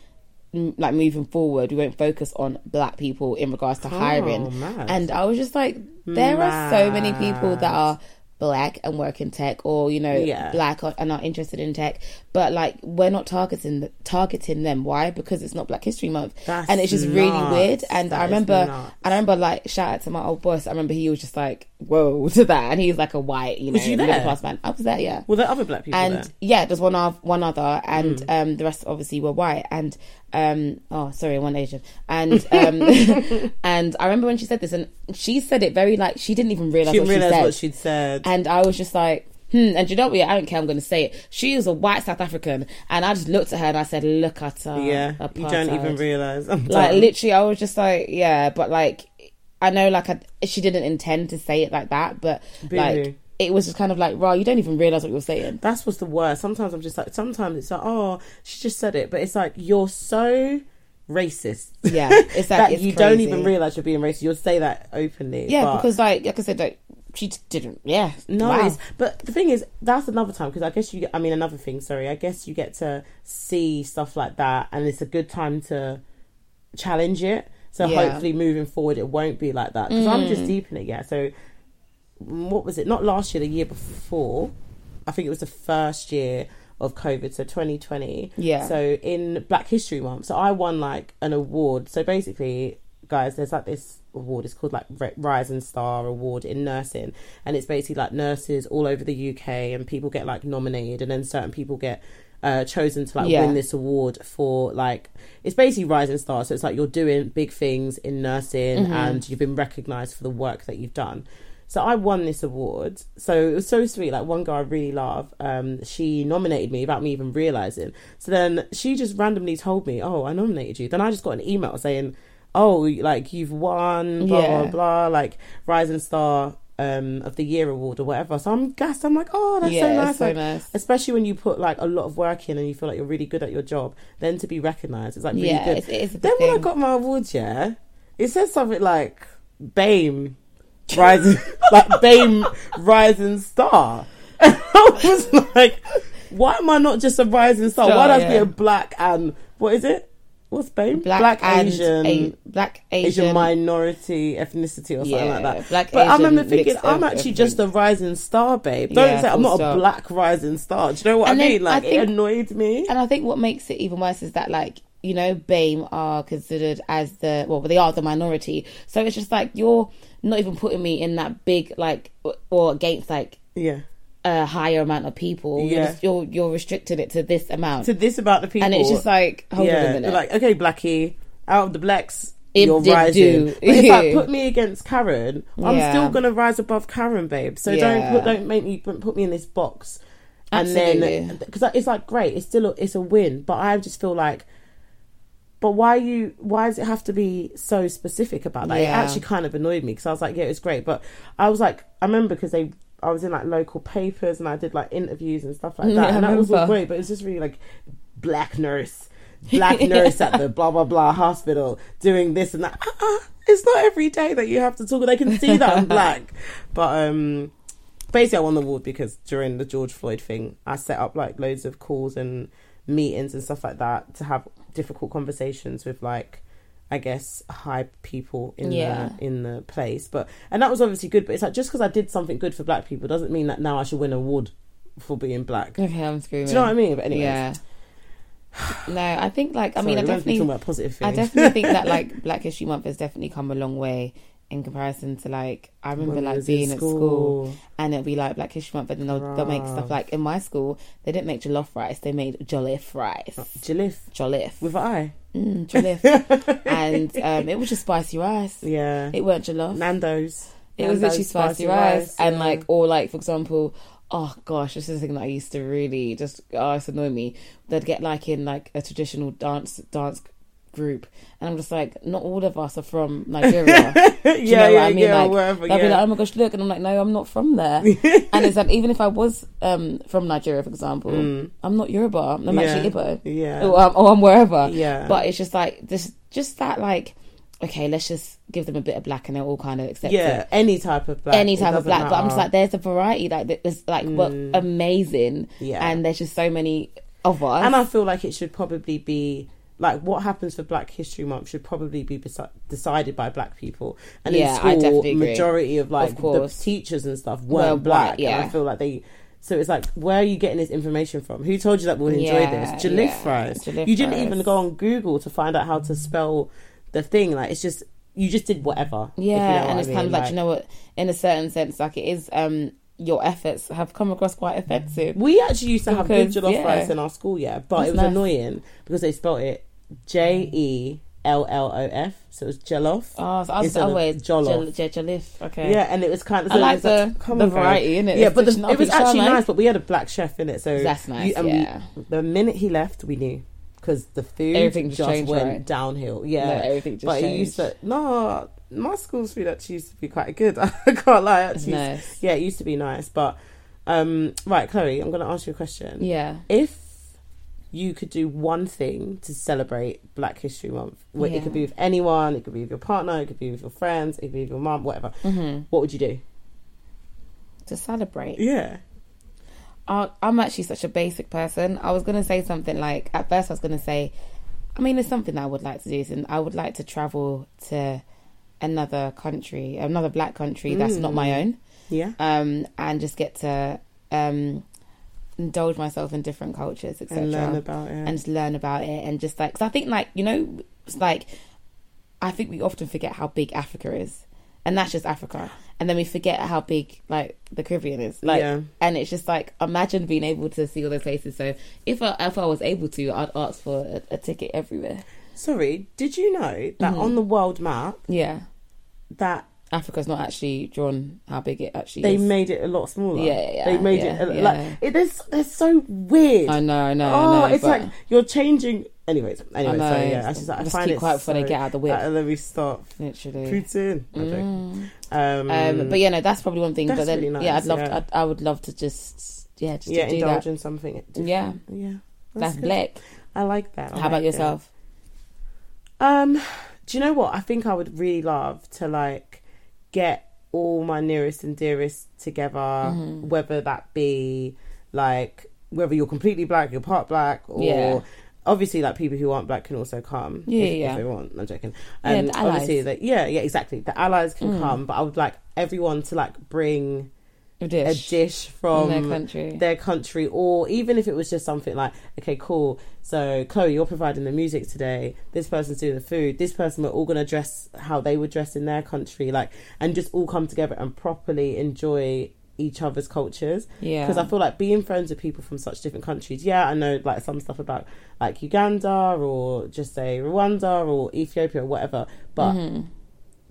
Speaker 1: mm, like moving forward. We won't focus on black people in regards to hiring.
Speaker 2: Oh.
Speaker 1: And I was just like, there are so many people that are black and work in tech, or you know,
Speaker 2: Yeah.
Speaker 1: black and are interested in tech, but like we're not targeting targeting them. Why? Because it's not Black History Month,
Speaker 2: That's
Speaker 1: and it's just really weird. And
Speaker 2: That
Speaker 1: I remember,
Speaker 2: nuts.
Speaker 1: I remember like shout out to my old boss. I remember he was just like, whoa to that, and he's like a white, you know,
Speaker 2: Was you
Speaker 1: middle class man. I was there, yeah
Speaker 2: Were there other black people
Speaker 1: and
Speaker 2: there.
Speaker 1: yeah, there's one of one other, and
Speaker 2: Hmm.
Speaker 1: um, the rest obviously were white. And um, oh, sorry, one Asian. And um, and I remember when she said this, and she said it very like she didn't even realize
Speaker 2: She
Speaker 1: what
Speaker 2: didn't
Speaker 1: she said.
Speaker 2: what she'd said.
Speaker 1: and I was just like, hmm. And you know what? I don't care. I'm going to say it. She is a white South African, and I just looked at her and I said, "Look at her."
Speaker 2: yeah, you don't even realize. I'm
Speaker 1: like
Speaker 2: done.
Speaker 1: literally i was just like yeah but like i know like I, she didn't intend to say it like that but
Speaker 2: Boo-hoo.
Speaker 1: like it was just kind of like raw you don't even realize what you're saying
Speaker 2: That's what's the worst. Sometimes I'm just like, sometimes it's like, oh, she just said it, but it's like you're so racist.
Speaker 1: yeah it's like
Speaker 2: that
Speaker 1: it's
Speaker 2: you don't even realize you're being racist. You'll say that openly.
Speaker 1: yeah because like like i said like she just didn't yeah
Speaker 2: no,
Speaker 1: wow.
Speaker 2: but the thing is, that's another time because I guess you. Get, I mean, another thing. Sorry, I guess you get to see stuff like that, and it's a good time to challenge it. So
Speaker 1: Yeah.
Speaker 2: hopefully, moving forward, it won't be like that because I'm just mm. deep in it. Yeah. So what was it? Not last year, the year before. I think it was the first year of COVID, so 2020.
Speaker 1: Yeah.
Speaker 2: So in Black History Month, so I won like an award. So basically, guys, there's like this award. It's called like Rising Star Award in nursing, and it's basically like nurses all over the UK, and people get like nominated, and then certain people get. Uh, chosen to like
Speaker 1: Yeah.
Speaker 2: win this award for like it's basically rising star so it's like you're doing big things in nursing
Speaker 1: Mm-hmm.
Speaker 2: and you've been recognized for the work that you've done so I won this award. So it was so sweet. Like one girl I really love, um, she nominated me without me even realizing. So then she just randomly told me, "Oh, I nominated you." Then I just got an email saying, "Oh, like you've won, blah
Speaker 1: Yeah.
Speaker 2: blah blah, like Rising Star um, of the Year award or whatever." So I'm gassed. I'm like, "Oh, that's
Speaker 1: yeah
Speaker 2: so nice."
Speaker 1: it's so
Speaker 2: Like,
Speaker 1: nice
Speaker 2: Especially when you put like a lot of work in and you feel like you're really good at your job, then to be recognized it's like really
Speaker 1: yeah
Speaker 2: good.
Speaker 1: it's, it is a big
Speaker 2: Then when I got my awards, yeah, it said something like BAME rising, like BAME rising star. And I was like, why am I not just a rising star?
Speaker 1: Star,
Speaker 2: why does be a black and what is it? What's BAME?
Speaker 1: black, and
Speaker 2: Asian.
Speaker 1: a, black
Speaker 2: Asian,
Speaker 1: asian,
Speaker 2: minority ethnicity or something
Speaker 1: Yeah,
Speaker 2: like that.
Speaker 1: black,
Speaker 2: but I
Speaker 1: Asian,
Speaker 2: remember thinking, I'm actually just a rising star, babe. Don't
Speaker 1: Yeah,
Speaker 2: say I'm not
Speaker 1: stop.
Speaker 2: a black rising star. Do you know what
Speaker 1: And
Speaker 2: I mean? Like
Speaker 1: I think-
Speaker 2: it annoyed me.
Speaker 1: And I think what makes it even worse is that like you know BAME are considered as the well they are the minority. So it's just like you're not even putting me in that big like or against like
Speaker 2: Yeah.
Speaker 1: A higher amount of people. You're,
Speaker 2: Yeah.
Speaker 1: just, you're you're restricting it to this amount,
Speaker 2: To this about the people,
Speaker 1: and it's just like hold on a minute.
Speaker 2: You're like, okay, Blackie, out of the blacks,
Speaker 1: It
Speaker 2: you're rising.
Speaker 1: do.
Speaker 2: But it's like, put me against Karen. I'm
Speaker 1: Yeah.
Speaker 2: still gonna rise above Karen, babe. So
Speaker 1: Yeah.
Speaker 2: don't put, don't make me put me in this box. And then because it's like great, it's still a, it's a win, but I just feel like. But why you? Why does it have to be so specific about that? It actually kind of annoyed me because I was like, yeah, it's great, but I was like, I remember because they, I was in like local papers and I did like interviews and stuff like that,
Speaker 1: Yeah,
Speaker 2: and that was all great. But it's just really like black nurse, black nurse at the blah blah blah hospital doing this and that. Uh-uh. It's not every day that you have to talk. They can see that I'm black, but um, basically I won the award because during the George Floyd thing, I set up like loads of calls and meetings and stuff like that to have difficult conversations with like. I guess high people in
Speaker 1: Yeah.
Speaker 2: the in the place, but and that was obviously good. But it's like just because I did something good for black people doesn't mean that now I should win an award for being black.
Speaker 1: Okay, I'm screaming.
Speaker 2: Do you know what I mean? But anyway,
Speaker 1: Yeah. No, I think like I mean I
Speaker 2: Sorry, to be
Speaker 1: definitely
Speaker 2: talking about positive
Speaker 1: I definitely think that like Black History Month has definitely come a long way in comparison to like I remember
Speaker 2: When
Speaker 1: like being at school and it'd be like Black History Month, and then they'll, they'll make stuff like in my school they didn't make jollof rice, they made jollof rice,
Speaker 2: Jalif
Speaker 1: jollof,
Speaker 2: with an eye.
Speaker 1: mm, jollof, and um, it was just spicy rice.
Speaker 2: Yeah.
Speaker 1: It weren't jollof.
Speaker 2: Nando's.
Speaker 1: It was literally spicy, rice, and
Speaker 2: yeah.
Speaker 1: like, or like for example, oh gosh, this is the thing that I used to really just oh, it's annoy me. They'd get like in like a traditional dance dance group, and I'm just like, not all of us are from Nigeria.
Speaker 2: yeah,
Speaker 1: you
Speaker 2: yeah,
Speaker 1: know what I mean?
Speaker 2: yeah,
Speaker 1: like,
Speaker 2: wherever.
Speaker 1: they'll
Speaker 2: yeah.
Speaker 1: be like, oh my gosh, look, and I'm like, no, I'm not from there. and it's like, even if I was um, from Nigeria, for example, I'm not Yoruba. I'm
Speaker 2: Mm. Yeah.
Speaker 1: actually Igbo,
Speaker 2: yeah,
Speaker 1: or, um, or I'm wherever.
Speaker 2: yeah,
Speaker 1: But it's just like this, just that like, okay, let's just give them a bit of black, and they'll all kind of accept
Speaker 2: yeah,
Speaker 1: it.
Speaker 2: any type of black,
Speaker 1: Any type of black, but I'm just like, there's a variety, like there's like, what
Speaker 2: Mm.
Speaker 1: amazing,
Speaker 2: yeah,
Speaker 1: and there's just so many of us.
Speaker 2: And I feel like it should probably be like what happens for Black History Month should probably be besi- decided by Black people. And
Speaker 1: Yeah,
Speaker 2: in school,
Speaker 1: I definitely agree.
Speaker 2: majority of like
Speaker 1: Of
Speaker 2: the teachers and stuff
Speaker 1: Were
Speaker 2: weren't
Speaker 1: white,
Speaker 2: black.
Speaker 1: yeah.
Speaker 2: And I feel like they. So it's like, where are you getting this information from? Who told you that we'll enjoy
Speaker 1: Yeah,
Speaker 2: this? Jollof
Speaker 1: yeah.
Speaker 2: you didn't even go on Google to find out how to spell the thing. Like it's just you just did whatever. if you
Speaker 1: Yeah,
Speaker 2: know
Speaker 1: and
Speaker 2: what
Speaker 1: it's
Speaker 2: I
Speaker 1: kind of like, you know what, in a certain sense, like it is. um Your efforts have come across quite offensive.
Speaker 2: We actually used to have good jollof
Speaker 1: yeah.
Speaker 2: rice in our school, yeah, but
Speaker 1: That's
Speaker 2: it was
Speaker 1: nice.
Speaker 2: annoying because they spelt it J E L L O F, so it was jollof.
Speaker 1: Oh, so I was always
Speaker 2: jollof.
Speaker 1: jol- jol- jollof. Okay.
Speaker 2: Yeah, and it was kind of.
Speaker 1: I like the,
Speaker 2: come
Speaker 1: the variety in it.
Speaker 2: Yeah, but the, it was actually
Speaker 1: like.
Speaker 2: nice. But we had a black chef in it, so
Speaker 1: That's nice.
Speaker 2: you-
Speaker 1: yeah.
Speaker 2: the minute he left, we knew because the food
Speaker 1: Everything
Speaker 2: just
Speaker 1: changed,
Speaker 2: went
Speaker 1: right?
Speaker 2: downhill.
Speaker 1: No,
Speaker 2: Yeah,
Speaker 1: everything just
Speaker 2: but
Speaker 1: changed.
Speaker 2: it used to no. My school's food actually used to be quite good. I can't lie.
Speaker 1: It's
Speaker 2: Actually,
Speaker 1: nice.
Speaker 2: yeah, it used to be nice. But um, right, Chloe, I'm going to ask you a question.
Speaker 1: Yeah.
Speaker 2: If you could do one thing to celebrate Black History Month, wh- it could be with anyone, it could be with your partner, it could be with your friends, it could be with your mum, whatever.
Speaker 1: hmm
Speaker 2: What would you do?
Speaker 1: To celebrate.
Speaker 2: Yeah.
Speaker 1: I, I'm actually such a basic person. I was gonna say something like at first I was gonna say, I mean, it's something that I would like to do, and I would like to travel to another country, another black country that's not my
Speaker 2: Mm.
Speaker 1: own,
Speaker 2: Yeah.
Speaker 1: um, and just get to um, indulge myself in different cultures, etc.
Speaker 2: And learn about it.
Speaker 1: and just learn about it and just like because I think like you know it's like I think we often forget how big Africa is and that's just Africa and then we forget how big like the Caribbean is like
Speaker 2: yeah.
Speaker 1: and it's just like imagine being able to see all those places so if I, if I was able to I'd ask for a, a ticket everywhere
Speaker 2: Sorry, did you know that
Speaker 1: Mhm.
Speaker 2: on the world map
Speaker 1: yeah
Speaker 2: that
Speaker 1: Africa's not actually drawn how big it actually is.
Speaker 2: they
Speaker 1: is
Speaker 2: made it a lot smaller?
Speaker 1: Yeah, yeah, yeah,
Speaker 2: They made
Speaker 1: yeah,
Speaker 2: it a,
Speaker 1: yeah.
Speaker 2: like it, they're, so weird.
Speaker 1: I know I know
Speaker 2: oh,
Speaker 1: I know
Speaker 2: it's like you're changing. Anyways, anyway,
Speaker 1: know,
Speaker 2: so yeah, I just, like, I
Speaker 1: just
Speaker 2: find
Speaker 1: keep
Speaker 2: it
Speaker 1: quiet before they get out of the whip
Speaker 2: Uh, let me stop.
Speaker 1: literally
Speaker 2: Putin.
Speaker 1: Mm.
Speaker 2: Um,
Speaker 1: Um, but yeah, no, that's probably one thing.
Speaker 2: That's
Speaker 1: but then,
Speaker 2: really nice,
Speaker 1: yeah, I'd love,
Speaker 2: yeah.
Speaker 1: To, I'd, I would love to just, yeah, just
Speaker 2: yeah, indulge
Speaker 1: that.
Speaker 2: in something.
Speaker 1: Yeah,
Speaker 2: yeah.
Speaker 1: that's
Speaker 2: good.
Speaker 1: black.
Speaker 2: I like that. I
Speaker 1: How about
Speaker 2: like it.
Speaker 1: yourself?
Speaker 2: Um, do you know what? I think I would really love to like get all my nearest and dearest together,
Speaker 1: Mhm.
Speaker 2: whether that be like whether you're completely black, you're part black, or
Speaker 1: Yeah.
Speaker 2: obviously like people who aren't black can also come.
Speaker 1: Yeah,
Speaker 2: if,
Speaker 1: yeah.
Speaker 2: if they want. I'm joking.
Speaker 1: Yeah,
Speaker 2: And
Speaker 1: the
Speaker 2: obviously, that yeah, yeah, exactly. The allies can
Speaker 1: Mm.
Speaker 2: come, but I would like everyone to like bring
Speaker 1: A
Speaker 2: a
Speaker 1: dish,
Speaker 2: dish
Speaker 1: from their country.
Speaker 2: their country or even if it was just something like okay cool so chloe you're providing the music today this person's doing the food this person we're all going to dress how they would dress in their country like and just all come together and properly enjoy each other's cultures
Speaker 1: yeah,
Speaker 2: because i feel like being friends with people from such different countries yeah i know like some stuff about like uganda or just say rwanda or ethiopia or whatever but
Speaker 1: Mhm.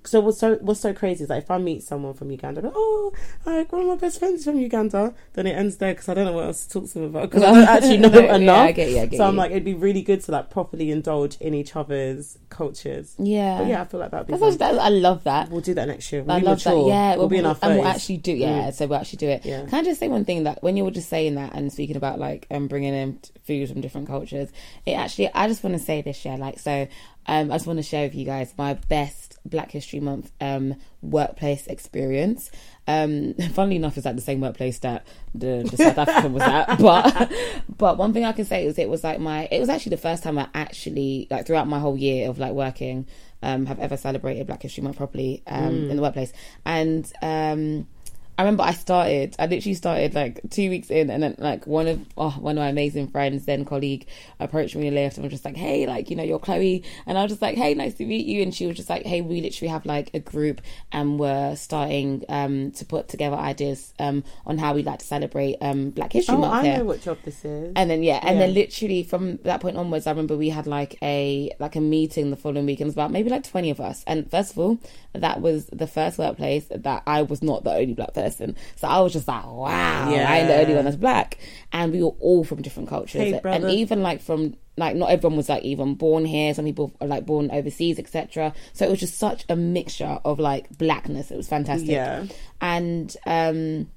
Speaker 2: So what's so what's so crazy is like if I meet someone from Uganda, like, oh, like one of my best friends is from Uganda, then it ends there because I don't know what else to talk to them about because I don't actually know
Speaker 1: Yeah,
Speaker 2: enough.
Speaker 1: I get you. I get
Speaker 2: so I'm like, it'd be really good to like properly indulge in each other's cultures.
Speaker 1: yeah,
Speaker 2: But yeah, I feel like that'd be.
Speaker 1: That's,
Speaker 2: Fun.
Speaker 1: that's, I love that.
Speaker 2: We'll do that next year. We'll
Speaker 1: I love
Speaker 2: mature.
Speaker 1: that. Yeah,
Speaker 2: we'll, be in our
Speaker 1: and we'll actually do. Yeah, so we'll actually do it.
Speaker 2: Yeah.
Speaker 1: Can I just say one thing that when you were just saying that and speaking about like um bringing in food from different cultures, it actually I just want to say this yeah like so um I just want to share with you guys my best Black History Month um workplace experience. Um, funnily enough, it's at the same workplace that the, the South African was at. But but one thing I can say is it was like my it was actually the first time I actually like throughout my whole year of like working um have ever celebrated Black History Month properly um in the workplace and um. I remember I started. I literally started like two weeks in, and then like one of oh, one of my amazing friends, then colleague, approached me and left, and was just like, "Hey, like you know, you're Chloe," and I was just like, "Hey, nice to meet you." And she was just like, "Hey, we literally have like a group, and we're starting um to put together ideas um on how we like to celebrate um Black History
Speaker 2: Oh,
Speaker 1: Month
Speaker 2: I
Speaker 1: here."
Speaker 2: know what job this is.
Speaker 1: And then yeah, and then literally from that point onwards, I remember we had like a like a meeting the following week, and it was about maybe like twenty of us. And first of all, that was the first workplace that I was not the only black person. Person. So I was just like, wow,
Speaker 2: Yeah.
Speaker 1: I ain't the only one that's black. And we were all from different cultures.
Speaker 2: Hey,
Speaker 1: and even like from like not everyone was like even born here. Some people are like born overseas, etc. So it was just such a mixture of like blackness. It was fantastic.
Speaker 2: Yeah.
Speaker 1: And um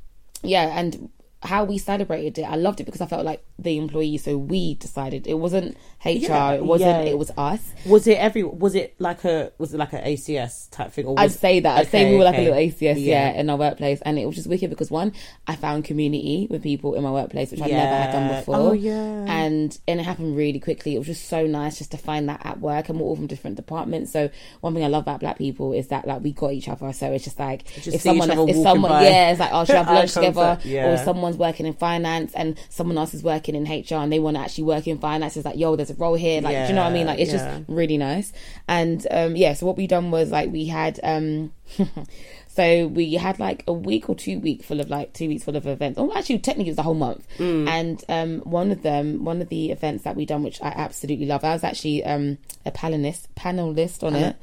Speaker 1: yeah, and how we celebrated it, I loved it because I felt like the employees. So we decided it wasn't HR,
Speaker 2: Yeah,
Speaker 1: it wasn't.
Speaker 2: yeah.
Speaker 1: It was us.
Speaker 2: Was it every? Was it like a? Was it like an ACS type thing? Or
Speaker 1: I'd say that. I'd say we were like
Speaker 2: okay.
Speaker 1: a little ACS, yeah.
Speaker 2: Yeah.
Speaker 1: in our workplace, and it was just wicked because one, I found community with people in my workplace, which I've never had done before.
Speaker 2: Oh, yeah.
Speaker 1: and and it happened really quickly. It was just so nice just to find that at work, and we're all from different departments. So one thing I love about black people is that like we got each other. So it's just like
Speaker 2: Just
Speaker 1: if someone, if someone,
Speaker 2: by.
Speaker 1: yeah, it's like oh, should we have lunch together, or
Speaker 2: yeah.
Speaker 1: Someone's working in finance and someone else is working in HR, and they want to actually work in finance. It's like yo, there's a role here. Like, do you know what I mean? Like, it's
Speaker 2: yeah.
Speaker 1: just really nice. And um, yeah, so what we done was like we had um, so we had like a week or two week full of like two weeks full of events. Oh, actually, technically it was a whole month.
Speaker 2: Mm.
Speaker 1: And um, one of them, one of the events that we done, which I absolutely love, I was actually um, a panelist panelist on it,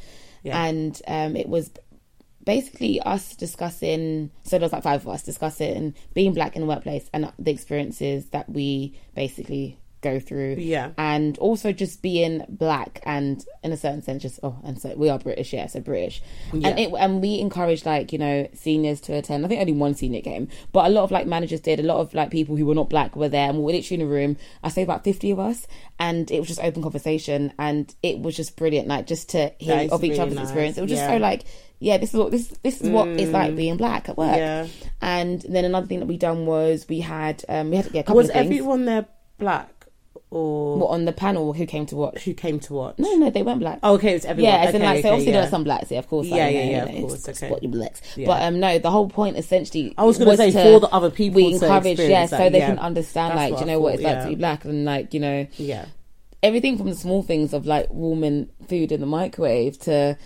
Speaker 2: Yeah.
Speaker 1: and um, it was basically us discussing so there was like five of us discussing being black in the workplace and the experiences that we basically go through.
Speaker 2: Yeah.
Speaker 1: and also just being black and in a certain sense just oh and so we are british yeah so british. And it and we encouraged like you know seniors to attend. I think only one senior came but a lot of like managers did. A lot of like people who were not black were there and we were literally in a room i say about 50 of us and it was just open conversation and it was just brilliant like just to hear of each
Speaker 2: really
Speaker 1: other's
Speaker 2: nice.
Speaker 1: experience. It was just
Speaker 2: Yeah.
Speaker 1: so like yeah this is what this this is what it's like being black at work.
Speaker 2: Yeah.
Speaker 1: and then another thing that we done was we had um we had yeah, a couple
Speaker 2: Was
Speaker 1: of things.
Speaker 2: everyone there black or
Speaker 1: on the panel who came to watch
Speaker 2: who came to watch?
Speaker 1: no no they weren't black
Speaker 2: Oh, okay, it's everyone.
Speaker 1: yeah, as
Speaker 2: okay,
Speaker 1: in like,
Speaker 2: okay,
Speaker 1: so obviously there
Speaker 2: yeah.
Speaker 1: are some blacks, yeah, of course.
Speaker 2: Yeah,
Speaker 1: like,
Speaker 2: yeah,
Speaker 1: you know,
Speaker 2: yeah,
Speaker 1: you
Speaker 2: of
Speaker 1: know,
Speaker 2: course, okay.
Speaker 1: spot your blacks.
Speaker 2: Yeah.
Speaker 1: But um, no, the whole point essentially.
Speaker 2: I was gonna
Speaker 1: was
Speaker 2: say
Speaker 1: to-
Speaker 2: for the other people
Speaker 1: we encourage, yeah, so
Speaker 2: that,
Speaker 1: they
Speaker 2: yeah.
Speaker 1: can understand,
Speaker 2: That's
Speaker 1: like, you know what it's like to be black, and like, you know,
Speaker 2: Yeah,
Speaker 1: everything from the small things of like warming food in the microwave to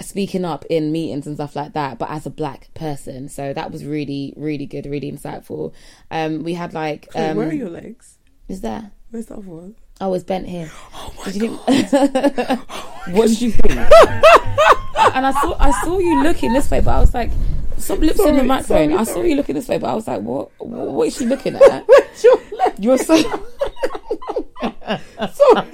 Speaker 1: speaking up in meetings and stuff like that but as a black person so that was really really good really insightful um we had like um
Speaker 2: where are your legs?
Speaker 1: is there
Speaker 2: Where's the other one?
Speaker 1: oh it's bent here
Speaker 2: Oh my
Speaker 1: did you
Speaker 2: god!
Speaker 1: think what did you think and i saw i saw you looking this way but i was like stop lips in the microphone
Speaker 2: sorry,
Speaker 1: i saw
Speaker 2: sorry.
Speaker 1: you looking this way but i was like what what is she looking at
Speaker 2: Where's your leg?
Speaker 1: you're so
Speaker 2: Sorry.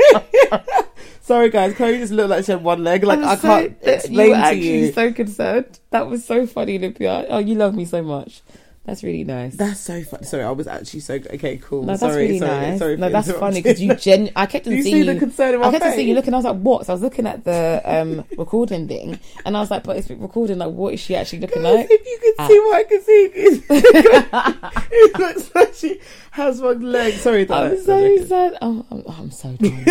Speaker 2: Sorry, guys. Chloe just looked like she had one leg. Like
Speaker 1: I'm
Speaker 2: I can't
Speaker 1: you
Speaker 2: explain
Speaker 1: were
Speaker 2: to
Speaker 1: actually
Speaker 2: you.
Speaker 1: so concerned. That was so funny, Olympia. Oh, you love me so much. That's really nice.
Speaker 2: That's so funny. Sorry, I was actually so okay. Cool.
Speaker 1: no, that's
Speaker 2: sorry,
Speaker 1: really
Speaker 2: sorry,
Speaker 1: nice.
Speaker 2: Sorry
Speaker 1: no, that's funny because you gen. I kept on
Speaker 2: you
Speaker 1: seeing
Speaker 2: see
Speaker 1: you.
Speaker 2: concern in
Speaker 1: I
Speaker 2: my
Speaker 1: kept on seeing you looking. I was like, "What?" So I was looking at the um, recording thing, and I was like, "But it's recording. Like, what is she actually looking
Speaker 2: Guys,
Speaker 1: like?"
Speaker 2: if you could
Speaker 1: Ah.
Speaker 2: see what I can see, it looks like she has one leg. Sorry, that
Speaker 1: I'm so sad. Oh, I'm, I'm so done.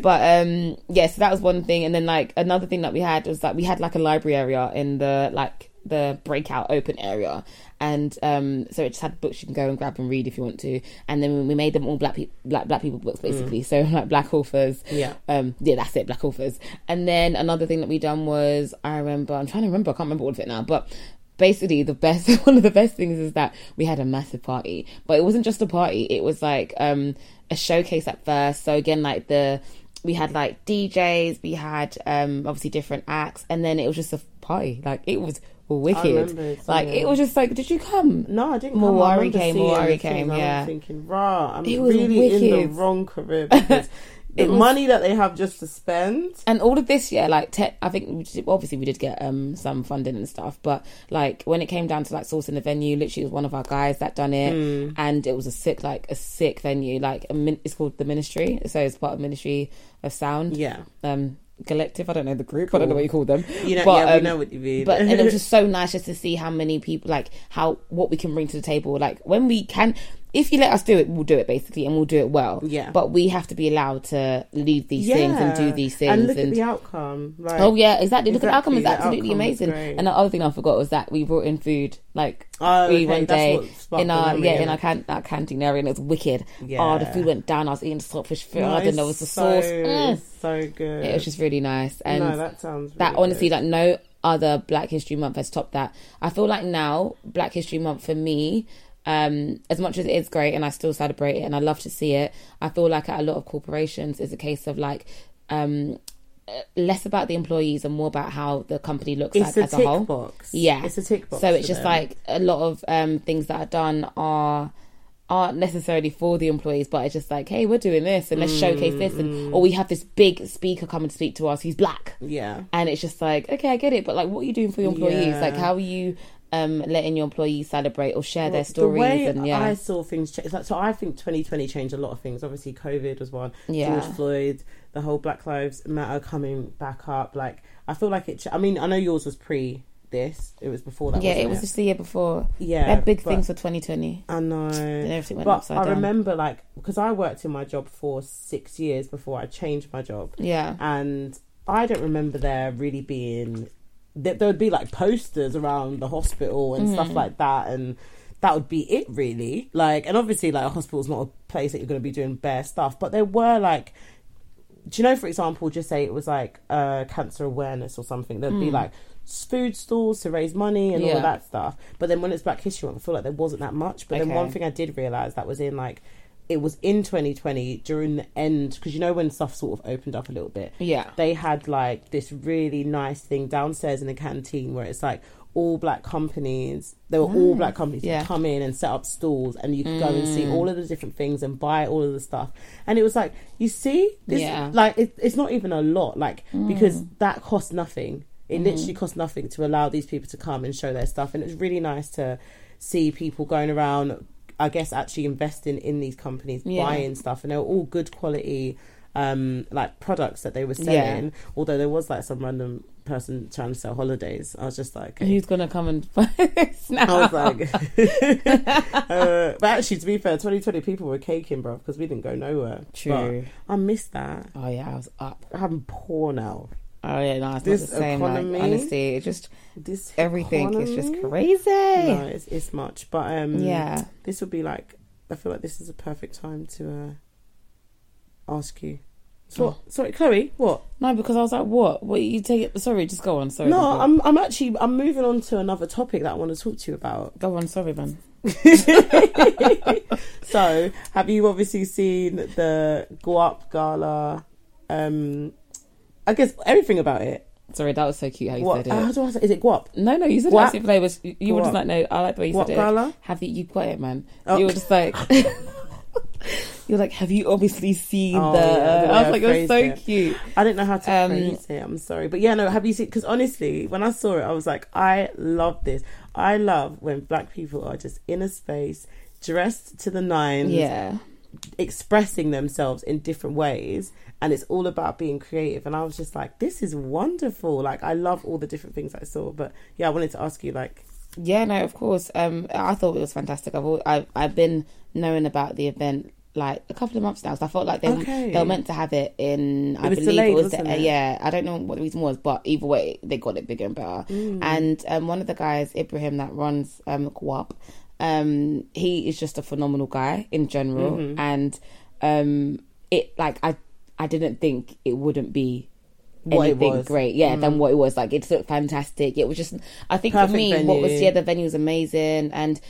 Speaker 1: but um, yeah, so that was one thing, and then like another thing that we had was that we had like a library area in the like the breakout open area, and um, so it just had books you can go and grab and read if you want to, and then we made them all black people, black black people books basically. So like black authors,
Speaker 2: Yeah.
Speaker 1: um, yeah, that's it, black authors. And then another thing that we done was I remember I'm trying to remember, I can't remember all of it now, but basically the best one of the best things is that we had a massive party. But it wasn't just a party. It was like um a showcase at first. So again like the we had like djs we had um obviously different acts. And then it was just a party. Like it was wicked
Speaker 2: remember it,
Speaker 1: like
Speaker 2: yeah.
Speaker 1: it was just like did you come
Speaker 2: No, I didn't.
Speaker 1: Mawari came, Mawari came,
Speaker 2: thing. I was
Speaker 1: yeah.
Speaker 2: thinking, rah, I'm
Speaker 1: It was
Speaker 2: really in the wrong career because the
Speaker 1: was-
Speaker 2: money that they have just to spend.
Speaker 1: and all of this year like te- i think we did- obviously we did get um some funding and stuff but like when it came down to like sourcing the venue literally it was one of our guys that done it
Speaker 2: Mm.
Speaker 1: and it was a sick like a sick venue like a min- it's called the ministry so it's part of ministry of sound
Speaker 2: Yeah,
Speaker 1: um collective. I don't know the group i don't know what you call them.
Speaker 2: You know,
Speaker 1: But,
Speaker 2: yeah,
Speaker 1: um,
Speaker 2: know what you mean.
Speaker 1: but and it was just so nice just to see how many people like how what we can bring to the table. Like when we can if you let us do it we'll do it basically and we'll do it well
Speaker 2: Yeah.
Speaker 1: but we have to be allowed to lead these things and do these things
Speaker 2: and look at the outcome. Like,
Speaker 1: Oh yeah, exactly. Look at the outcome; is absolutely
Speaker 2: outcome
Speaker 1: amazing. And the other thing I forgot was that we brought in food, like
Speaker 2: Oh,
Speaker 1: we
Speaker 2: okay,
Speaker 1: one day in our yeah in our, can- our canteen area, and it was wicked. Oh, the food went down. I was eating the saltfish food,
Speaker 2: No,
Speaker 1: and there was the
Speaker 2: so,
Speaker 1: sauce. Mm.
Speaker 2: so good.
Speaker 1: It was just really nice, and
Speaker 2: no, that sounds
Speaker 1: that honestly
Speaker 2: good.
Speaker 1: like no other black history month has topped that i feel like now black history month for me um as much as it is great and i still celebrate it and i love to see it i feel like at a lot of corporations it's a case of like um uh, less about the employees and more about how the company looks
Speaker 2: It's
Speaker 1: like
Speaker 2: a
Speaker 1: as a whole.
Speaker 2: box.
Speaker 1: Yeah.
Speaker 2: It's a tick box.
Speaker 1: So it's just
Speaker 2: them.
Speaker 1: like a lot of um, things that are done are aren't necessarily for the employees, but it's just like, hey, we're doing this and let's showcase this,
Speaker 2: Mm,
Speaker 1: and or we have this big speaker come and speak to us. He's black,
Speaker 2: Yeah.
Speaker 1: and it's just like, okay, I get it, but like, what are you doing for your employees?
Speaker 2: Yeah.
Speaker 1: Like, how are you um, letting your employees celebrate or share their stories?
Speaker 2: The way
Speaker 1: and yeah,
Speaker 2: I saw things change. Like, so I think 2020 changed a lot of things. Obviously, COVID was one.
Speaker 1: Yeah.
Speaker 2: George Floyd, the whole Black Lives Matter coming back up. Like, I feel like it. ch- I mean, I know yours was pre this. It was before that.
Speaker 1: yeah, it was just the year before.
Speaker 2: Yeah,
Speaker 1: they had big things for 2020,
Speaker 2: I know.
Speaker 1: and everything went
Speaker 2: But
Speaker 1: upside
Speaker 2: I
Speaker 1: down.
Speaker 2: remember, like, because I worked in my job for six years before I changed my job,
Speaker 1: yeah,
Speaker 2: and I don't remember there really being. There, there would be like posters around the hospital and stuff
Speaker 1: Mm.
Speaker 2: like that, and that would be it really. Like, and obviously, like a hospital's not a place that you're going to be doing bare stuff, but there were like. Do you know, for example, just say it was like uh, cancer awareness or something. There'd be like food stalls to raise money and all.
Speaker 1: Yeah.
Speaker 2: of that stuff. But then when it's Black History Month, I feel like there wasn't that much. But then one thing I did realize that was in like it was in 2020 during the end because you know when stuff sort of opened up a little bit.
Speaker 1: yeah,
Speaker 2: They had like this really nice thing downstairs in the canteen where it's like all black companies. There were all black companies
Speaker 1: Mm. Yeah.
Speaker 2: come in and set up stalls, and you could go and see all of the different things and buy all of the stuff. And it was like, you see, this,
Speaker 1: Yeah.
Speaker 2: like it, it's not even a lot, like because that costs nothing. It literally costs nothing to allow these people to come and show their stuff, and it was really nice to see people going around. I guess actually investing in these companies,
Speaker 1: Yeah.
Speaker 2: buying stuff, and they were all good quality, um, like products that they were
Speaker 1: Yeah.
Speaker 2: selling. Although there was like some random person trying to sell holidays, I was just like,
Speaker 1: who's gonna come and snap?
Speaker 2: I was like, uh, but actually, to be fair, 2020 people were caking, bro, because we didn't go nowhere.
Speaker 1: True.
Speaker 2: But I missed that.
Speaker 1: Oh yeah, I was up.
Speaker 2: I'm poor now.
Speaker 1: Oh yeah, no, it's
Speaker 2: This
Speaker 1: not the same.
Speaker 2: economy-
Speaker 1: Like, honestly, it just
Speaker 2: This
Speaker 1: everything is just crazy.
Speaker 2: No, it's, it's much. But um,
Speaker 1: Yeah.
Speaker 2: this would be like, I feel like this is a perfect time to uh, ask you. So,
Speaker 1: Oh.
Speaker 2: sorry, Chloe, what?
Speaker 1: No, because I was like, what? What you take it? Sorry, just go on. Sorry.
Speaker 2: no, I'm I'm actually I'm moving on to another topic that I want to talk to you about.
Speaker 1: go on. Sorry, man.
Speaker 2: so, have you obviously seen the Guap Gala? Um, I guess everything about it.
Speaker 1: Sorry, that was so cute how you
Speaker 2: What?
Speaker 1: said it.
Speaker 2: How do I say? Is it Guap?
Speaker 1: no, no, you said
Speaker 2: What?
Speaker 1: it flavors. You, you were just like, no, I like the way you
Speaker 2: What
Speaker 1: said it.
Speaker 2: Gala?
Speaker 1: Have you? You got it, man.
Speaker 2: Oh.
Speaker 1: You were just like. You're like, have you obviously seen
Speaker 2: Oh,
Speaker 1: the?
Speaker 2: yeah, the
Speaker 1: I was
Speaker 2: I
Speaker 1: like, you're so
Speaker 2: it.
Speaker 1: cute.
Speaker 2: I didn't know how to
Speaker 1: Um,
Speaker 2: phrase it. I'm sorry, but yeah, no. Have you seen? Because honestly, when I saw it, I was like, I love this. I love when black people are just in a space, dressed to the nines,
Speaker 1: Yeah,
Speaker 2: expressing themselves in different ways, and it's all about being creative. And I was just like, this is wonderful. Like, I love all the different things I saw. But yeah, I wanted to ask you, like,
Speaker 1: yeah, no, of course. Um, I thought it was fantastic. I've I've, I've been knowing about the event like a couple of months now. So I felt like they
Speaker 2: Okay.
Speaker 1: they were meant to have it in. I
Speaker 2: was
Speaker 1: believe
Speaker 2: delayed,
Speaker 1: it was. the,
Speaker 2: it?
Speaker 1: Yeah, I don't know what the reason was, but either way, they got it bigger and better.
Speaker 2: Mm.
Speaker 1: And um, one of the guys, Ibrahim, that runs um Guap, um, he is just a phenomenal guy in general,
Speaker 2: Mm-hmm.
Speaker 1: and um, it like I I didn't think it wouldn't be
Speaker 2: What
Speaker 1: anything.
Speaker 2: Mm.
Speaker 1: great, yeah, than what it was. Like it looked fantastic. It was just, I think
Speaker 2: Perfect
Speaker 1: for me, what was
Speaker 2: venue.
Speaker 1: yeah, the venue was amazing, and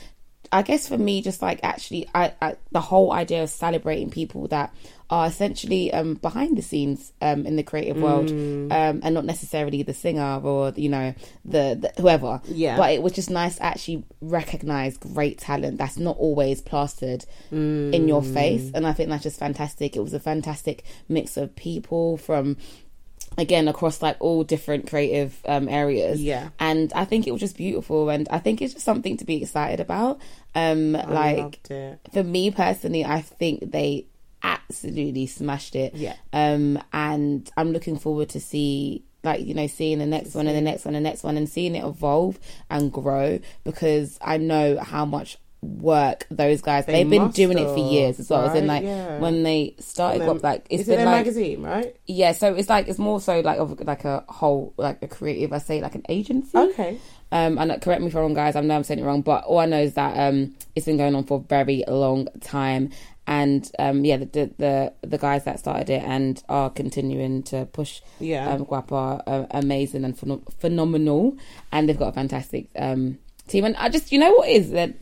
Speaker 1: I guess for me, just like actually, I, I the whole idea of celebrating people that are essentially um behind the scenes um in the creative world,
Speaker 2: Mm.
Speaker 1: um, and not necessarily the singer or you know the, the whoever,
Speaker 2: Yeah.
Speaker 1: But it was just nice to actually recognize great talent that's not always plastered in your
Speaker 2: Mm.
Speaker 1: face, and I think that's just fantastic. It was a fantastic mix of people from again across like all different creative um areas.
Speaker 2: Yeah.
Speaker 1: and i think it was just beautiful and i think it's just something to be excited about. Um
Speaker 2: I
Speaker 1: like for me personally i think they absolutely smashed it.
Speaker 2: Yeah.
Speaker 1: um and i'm looking forward to see like you know seeing the next one and the next one and the next one and seeing it evolve and grow because i know how much work those guys
Speaker 2: They
Speaker 1: have been doing it for years as well as in like
Speaker 2: Yeah.
Speaker 1: when they started
Speaker 2: then-
Speaker 1: up like it's
Speaker 2: it
Speaker 1: been
Speaker 2: their
Speaker 1: like
Speaker 2: magazine, right?
Speaker 1: yeah, so it's like it's more so like of like a whole like a creative. I say like an agency.
Speaker 2: Okay.
Speaker 1: Um, and correct me if I'm wrong, guys. I know I'm saying it wrong, but all I know is that um, it's been going on for a very long time. And um, yeah, the, the the guys that started it and are continuing to push
Speaker 2: Yeah.
Speaker 1: um, Guap are uh, amazing and phen- phenomenal, and they've got a fantastic um, team. And I just, you know, what is they're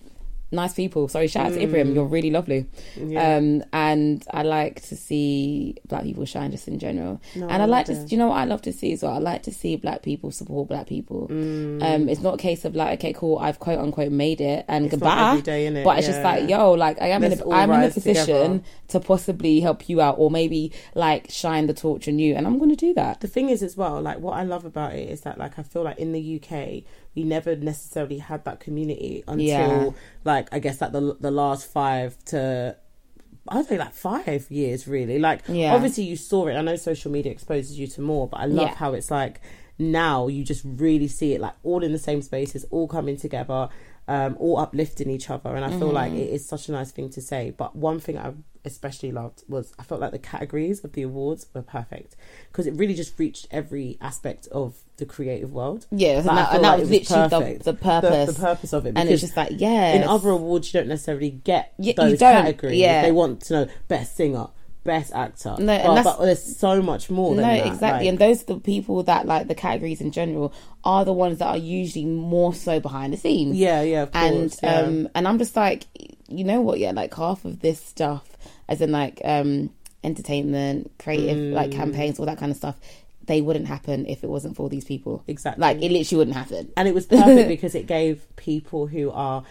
Speaker 1: nice people. Sorry, shout out to Ibrahim. You're really lovely.
Speaker 2: Mm. Yeah.
Speaker 1: Um, and I like to see black people shine just in general.
Speaker 2: No,
Speaker 1: and I like to, do you know what I love to see as well? I like to see black people support black people.
Speaker 2: Mm.
Speaker 1: Um, it's not a case of like, okay, cool, I've quote unquote made it and
Speaker 2: It's
Speaker 1: goodbye.
Speaker 2: every day, innit?
Speaker 1: But it's just like, yo, like I am in a, I'm in a position
Speaker 2: together.
Speaker 1: to possibly help you out, or maybe like shine the torch on you, and I'm going to do that.
Speaker 2: the thing is as well like what i love about it is that like i feel like in the uk we never necessarily had that community until
Speaker 1: Yeah.
Speaker 2: like i guess like the the last five to I'd say like five years really. Like
Speaker 1: Yeah.
Speaker 2: obviously you saw it. I know social media exposes you to more, but I love
Speaker 1: Yeah.
Speaker 2: how it's like now you just really see it like all in the same spaces, all coming together, um, all uplifting each other. And I feel like
Speaker 1: Mm-hmm.
Speaker 2: it is such a nice thing to say. But one thing I especially loved was I felt like the categories of the awards were perfect because it really just reached every aspect of the creative world.
Speaker 1: Yeah, and
Speaker 2: Like,
Speaker 1: that, and that
Speaker 2: like
Speaker 1: was
Speaker 2: it was
Speaker 1: literally the, the purpose.
Speaker 2: The, the purpose of it,
Speaker 1: and it's just like, yeah,
Speaker 2: in other awards you don't necessarily get those categories.
Speaker 1: yeah.
Speaker 2: They want to know best singer, best actor.
Speaker 1: No, and
Speaker 2: but, but there's so much more than
Speaker 1: no,
Speaker 2: that.
Speaker 1: exactly.
Speaker 2: like-
Speaker 1: and those are the people that like the categories in general are the ones that are usually more so behind the scenes.
Speaker 2: yeah, yeah, of
Speaker 1: and
Speaker 2: course. yeah.
Speaker 1: um and I'm just like, you know what? Yeah, like half of this stuff, as in like um entertainment, creative,
Speaker 2: Mm.
Speaker 1: like campaigns, all that kind of stuff. They wouldn't happen if it wasn't for these people.
Speaker 2: Exactly.
Speaker 1: Like it literally wouldn't happen.
Speaker 2: and it was perfect because it gave people who are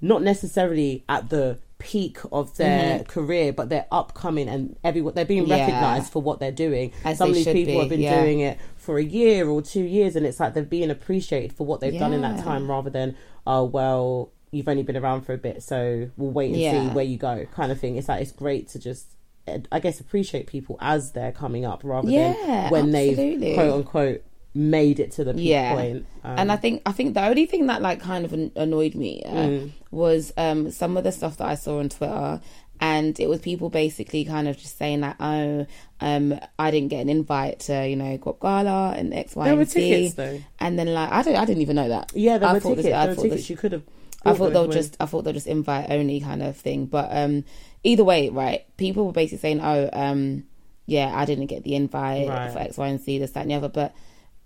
Speaker 2: not necessarily at the peak of their career, but they're upcoming and everyone they're being
Speaker 1: Mm-hmm. Yeah.
Speaker 2: recognized for what they're doing.
Speaker 1: As
Speaker 2: Some of these people
Speaker 1: be,
Speaker 2: have been
Speaker 1: yeah.
Speaker 2: doing it for a year or two years, and it's like they're being appreciated for what they've done in that time, rather than oh well. You've only been around for a bit, so we'll wait and see where you go, kind of thing. It's like it's great to just, I guess, appreciate people as they're coming up, rather
Speaker 1: Yeah,
Speaker 2: than when they've quote unquote made it to the peak
Speaker 1: Yeah.
Speaker 2: point. Um,
Speaker 1: and I think I think the only thing that like kind of an- annoyed me uh,
Speaker 2: Mm.
Speaker 1: was um some of the stuff that I saw on Twitter and it was people basically kind of just saying like oh um I didn't get an invite to you know Guap Gala and X Y
Speaker 2: There were
Speaker 1: and Z
Speaker 2: tickets, though.
Speaker 1: and then like I don't I didn't even know that
Speaker 2: Yeah, there
Speaker 1: I
Speaker 2: were
Speaker 1: thought
Speaker 2: tickets.
Speaker 1: this- I
Speaker 2: there
Speaker 1: thought
Speaker 2: tickets
Speaker 1: this-
Speaker 2: you could have.
Speaker 1: I thought they'll just I thought they'll just invite only kind of thing. But um either way, right, people were basically saying, Oh, um, yeah, I didn't get the invite
Speaker 2: Right.
Speaker 1: for X, Y, and Z, this, that, and the other. But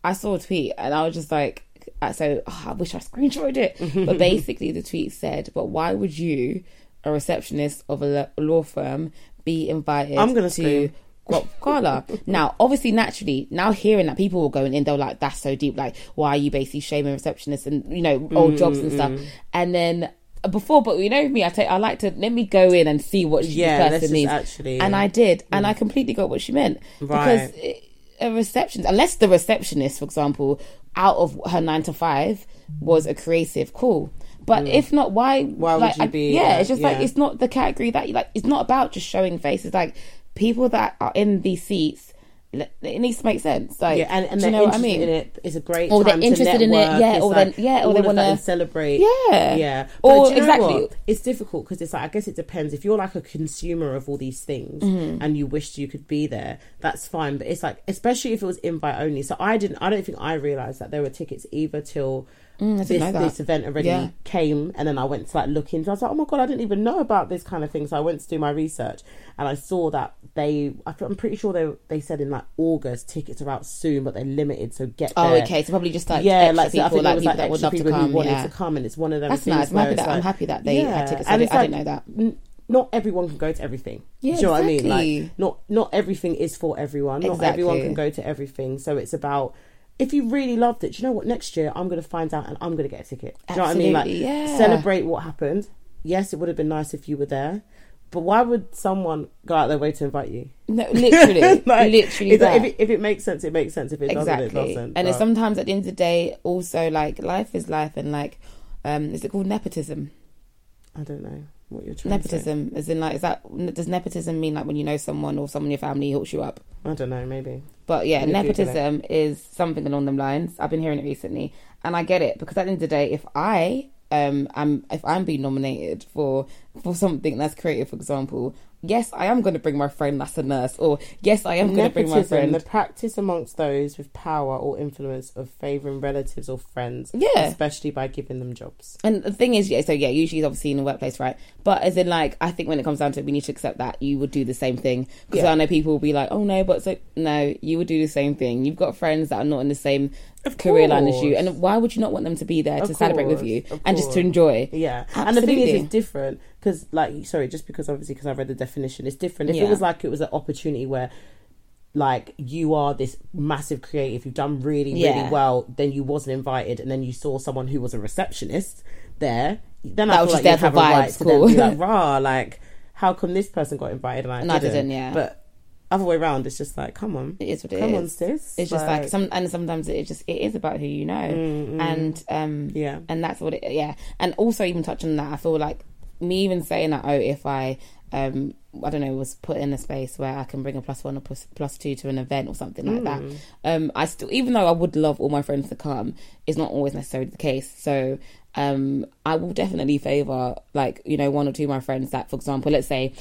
Speaker 1: I saw a tweet and I was just like uh, so oh, I wish I screenshotted it. but basically the tweet said, But why would you, a receptionist of a law firm, be invited
Speaker 2: I'm gonna
Speaker 1: to. Guap Gala. now, obviously, naturally, now hearing that people were going in, they were like, "That's so deep." Like, why are you basically shaming receptionists and you know old mm, jobs and stuff? Mm. And then uh, before, but you know me, I take I like to let me go in and see what she,
Speaker 2: Yeah,
Speaker 1: the
Speaker 2: let's
Speaker 1: person
Speaker 2: just actually-
Speaker 1: and I did, and I mm. completely got what she meant
Speaker 2: Right.
Speaker 1: because it- a reception, unless the receptionist, for example, out of her nine to five was a creative, cool. But if not, why?
Speaker 2: Why would
Speaker 1: like,
Speaker 2: you
Speaker 1: I-
Speaker 2: be,
Speaker 1: Yeah,
Speaker 2: uh,
Speaker 1: it's just like it's not the category that you like. It's not about just showing faces. Like people that are in these seats, it needs to make sense. Like,
Speaker 2: Yeah, and, and
Speaker 1: you know what I mean?
Speaker 2: in it. It's a great
Speaker 1: Or they're
Speaker 2: time to
Speaker 1: interested in it, yeah,
Speaker 2: It's
Speaker 1: or
Speaker 2: like
Speaker 1: then- yeah, or they wanna-
Speaker 2: celebrate.
Speaker 1: Yeah.
Speaker 2: yeah. But know
Speaker 1: exactly.
Speaker 2: what? It's difficult because it's like I guess it depends. If you're like a consumer of all these things
Speaker 1: Mm-hmm.
Speaker 2: and you wished you could be there, that's fine. But it's like especially if it was invite only. So I didn't. I don't think I realized that there were tickets either till.
Speaker 1: Mm,
Speaker 2: this,
Speaker 1: didn't know that.
Speaker 2: this event already
Speaker 1: Yeah.
Speaker 2: came and then I went to like look into I was like, oh my god, I didn't even know about this kind of thing. So I went to do my research and I saw that they I'm pretty sure they they said in like August tickets are out soon, but they're limited, so get
Speaker 1: Oh, okay. So probably just like
Speaker 2: yeah, like so I
Speaker 1: people,
Speaker 2: think there
Speaker 1: like
Speaker 2: was
Speaker 1: people
Speaker 2: like
Speaker 1: that would love to
Speaker 2: people
Speaker 1: come.
Speaker 2: who wanted
Speaker 1: Yeah.
Speaker 2: to come, and it's one of them.
Speaker 1: That's nice. I'm happy that I'm happy that they had tickets. I, did,
Speaker 2: it's
Speaker 1: I
Speaker 2: like,
Speaker 1: didn't know that.
Speaker 2: n- not everyone can go to everything.
Speaker 1: Yeah,
Speaker 2: Do you know what I mean?
Speaker 1: exactly.
Speaker 2: Like, not not everything is for everyone. Not everyone can go to everything. So it's about if you really loved it. Do you know what? Next year I'm going to find out and I'm going to get a ticket. Do you know what I mean? Like
Speaker 1: yeah.
Speaker 2: celebrate what happened. Yes, it would have been nice if you were there. But why would someone go out their way to invite you?
Speaker 1: No, literally,
Speaker 2: Like,
Speaker 1: literally
Speaker 2: like, if, it, if it makes sense, it makes sense. If it doesn't, it doesn't.
Speaker 1: and it's sometimes at the end of the day, also like life is life, and like, um, is it called nepotism?
Speaker 2: I don't know what you're trying to say.
Speaker 1: Nepotism, as in like, is that does nepotism mean like when you know someone or someone in your family hooks you up?
Speaker 2: I don't know. Maybe.
Speaker 1: But yeah,
Speaker 2: Google
Speaker 1: nepotism is something along them lines. I've been hearing it recently, and I get it because at the end of the day, if I um am if I'm being nominated for for something that's creative, for example, yes, I am going to bring my friend that's a nurse, or yes, I am going to bring my friend.
Speaker 2: the practice amongst those with power or influence of favouring relatives or friends,
Speaker 1: Yeah.
Speaker 2: especially by giving them jobs.
Speaker 1: And the thing is, yeah, so yeah, usually it's obviously in the workplace, right? But as in, like, I think when it comes down to it, we need to accept that you would do the same thing. Because
Speaker 2: Yeah.
Speaker 1: I know people will be like, oh no, but so, no, you would do the same thing. You've got friends that are not in the same career line as you. And why would you not want them to be there
Speaker 2: Of
Speaker 1: to celebrate with you
Speaker 2: of
Speaker 1: and just to enjoy?
Speaker 2: Yeah, Absolutely. and the thing is, it's different because like sorry, just because obviously because I read the definition, it's different. If
Speaker 1: Yeah.
Speaker 2: it was like it was an opportunity where like you are this massive creative, you've done really really
Speaker 1: Yeah.
Speaker 2: well, then you wasn't invited, and then you saw someone who was a receptionist there, then
Speaker 1: That
Speaker 2: I
Speaker 1: was
Speaker 2: like
Speaker 1: there for
Speaker 2: have a right
Speaker 1: vibes,
Speaker 2: to then
Speaker 1: cool.
Speaker 2: be like, rah, like how come this person got invited and I
Speaker 1: And
Speaker 2: didn't?
Speaker 1: didn't, yeah.
Speaker 2: But other way around, it's just like, come on,
Speaker 1: It is what it
Speaker 2: come on, sis.
Speaker 1: It's just like some, and sometimes it just it is about who you know,
Speaker 2: Mm,
Speaker 1: and um,
Speaker 2: yeah.
Speaker 1: and that's what it. Yeah, and also even touching on that, I feel like me even saying that. Oh, if I um, I don't know, was put in a space where I can bring a plus one or plus, plus two to an event or something like that.
Speaker 2: Mm.
Speaker 1: Um, I still, even though I would love all my friends to come, it's not always necessarily the case. So, um, I will definitely favor like you know one or two of my friends that, for example, let's say.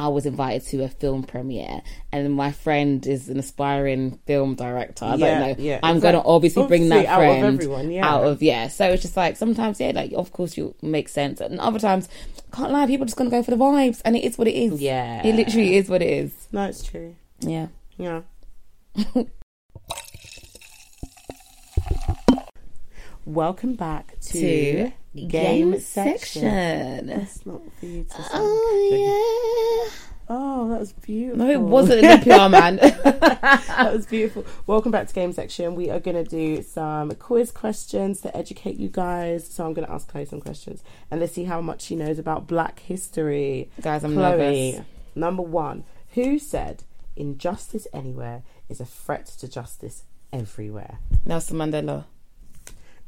Speaker 1: I was invited to a film premiere, and my friend is an aspiring film director. I
Speaker 2: Yeah,
Speaker 1: don't know.
Speaker 2: yeah,
Speaker 1: I'm
Speaker 2: exact-
Speaker 1: gonna obviously bring
Speaker 2: obviously
Speaker 1: that
Speaker 2: out of
Speaker 1: friend
Speaker 2: everyone, yeah.
Speaker 1: out of yeah. So it's just like sometimes yeah, like of course you make sense, and other times can't lie, people just gonna go for the vibes, and it is what it is.
Speaker 2: Yeah.
Speaker 1: it literally is what it is.
Speaker 2: No, it's true.
Speaker 1: Yeah.
Speaker 2: Yeah. Welcome back to,
Speaker 1: To
Speaker 2: game, section.
Speaker 1: section.
Speaker 2: That's not for you to say.
Speaker 1: Oh
Speaker 2: Oh, that was beautiful.
Speaker 1: No, it wasn't an NPR man.
Speaker 2: that was beautiful. Welcome back to game section. We are going to do some quiz questions to educate you guys. So I'm going to ask Chloe some questions, and let's see how much she knows about Black history.
Speaker 1: Guys, I'm
Speaker 2: Chloe,
Speaker 1: nervous.
Speaker 2: number one, who said injustice anywhere is a threat to justice everywhere?
Speaker 1: Nelson Mandela.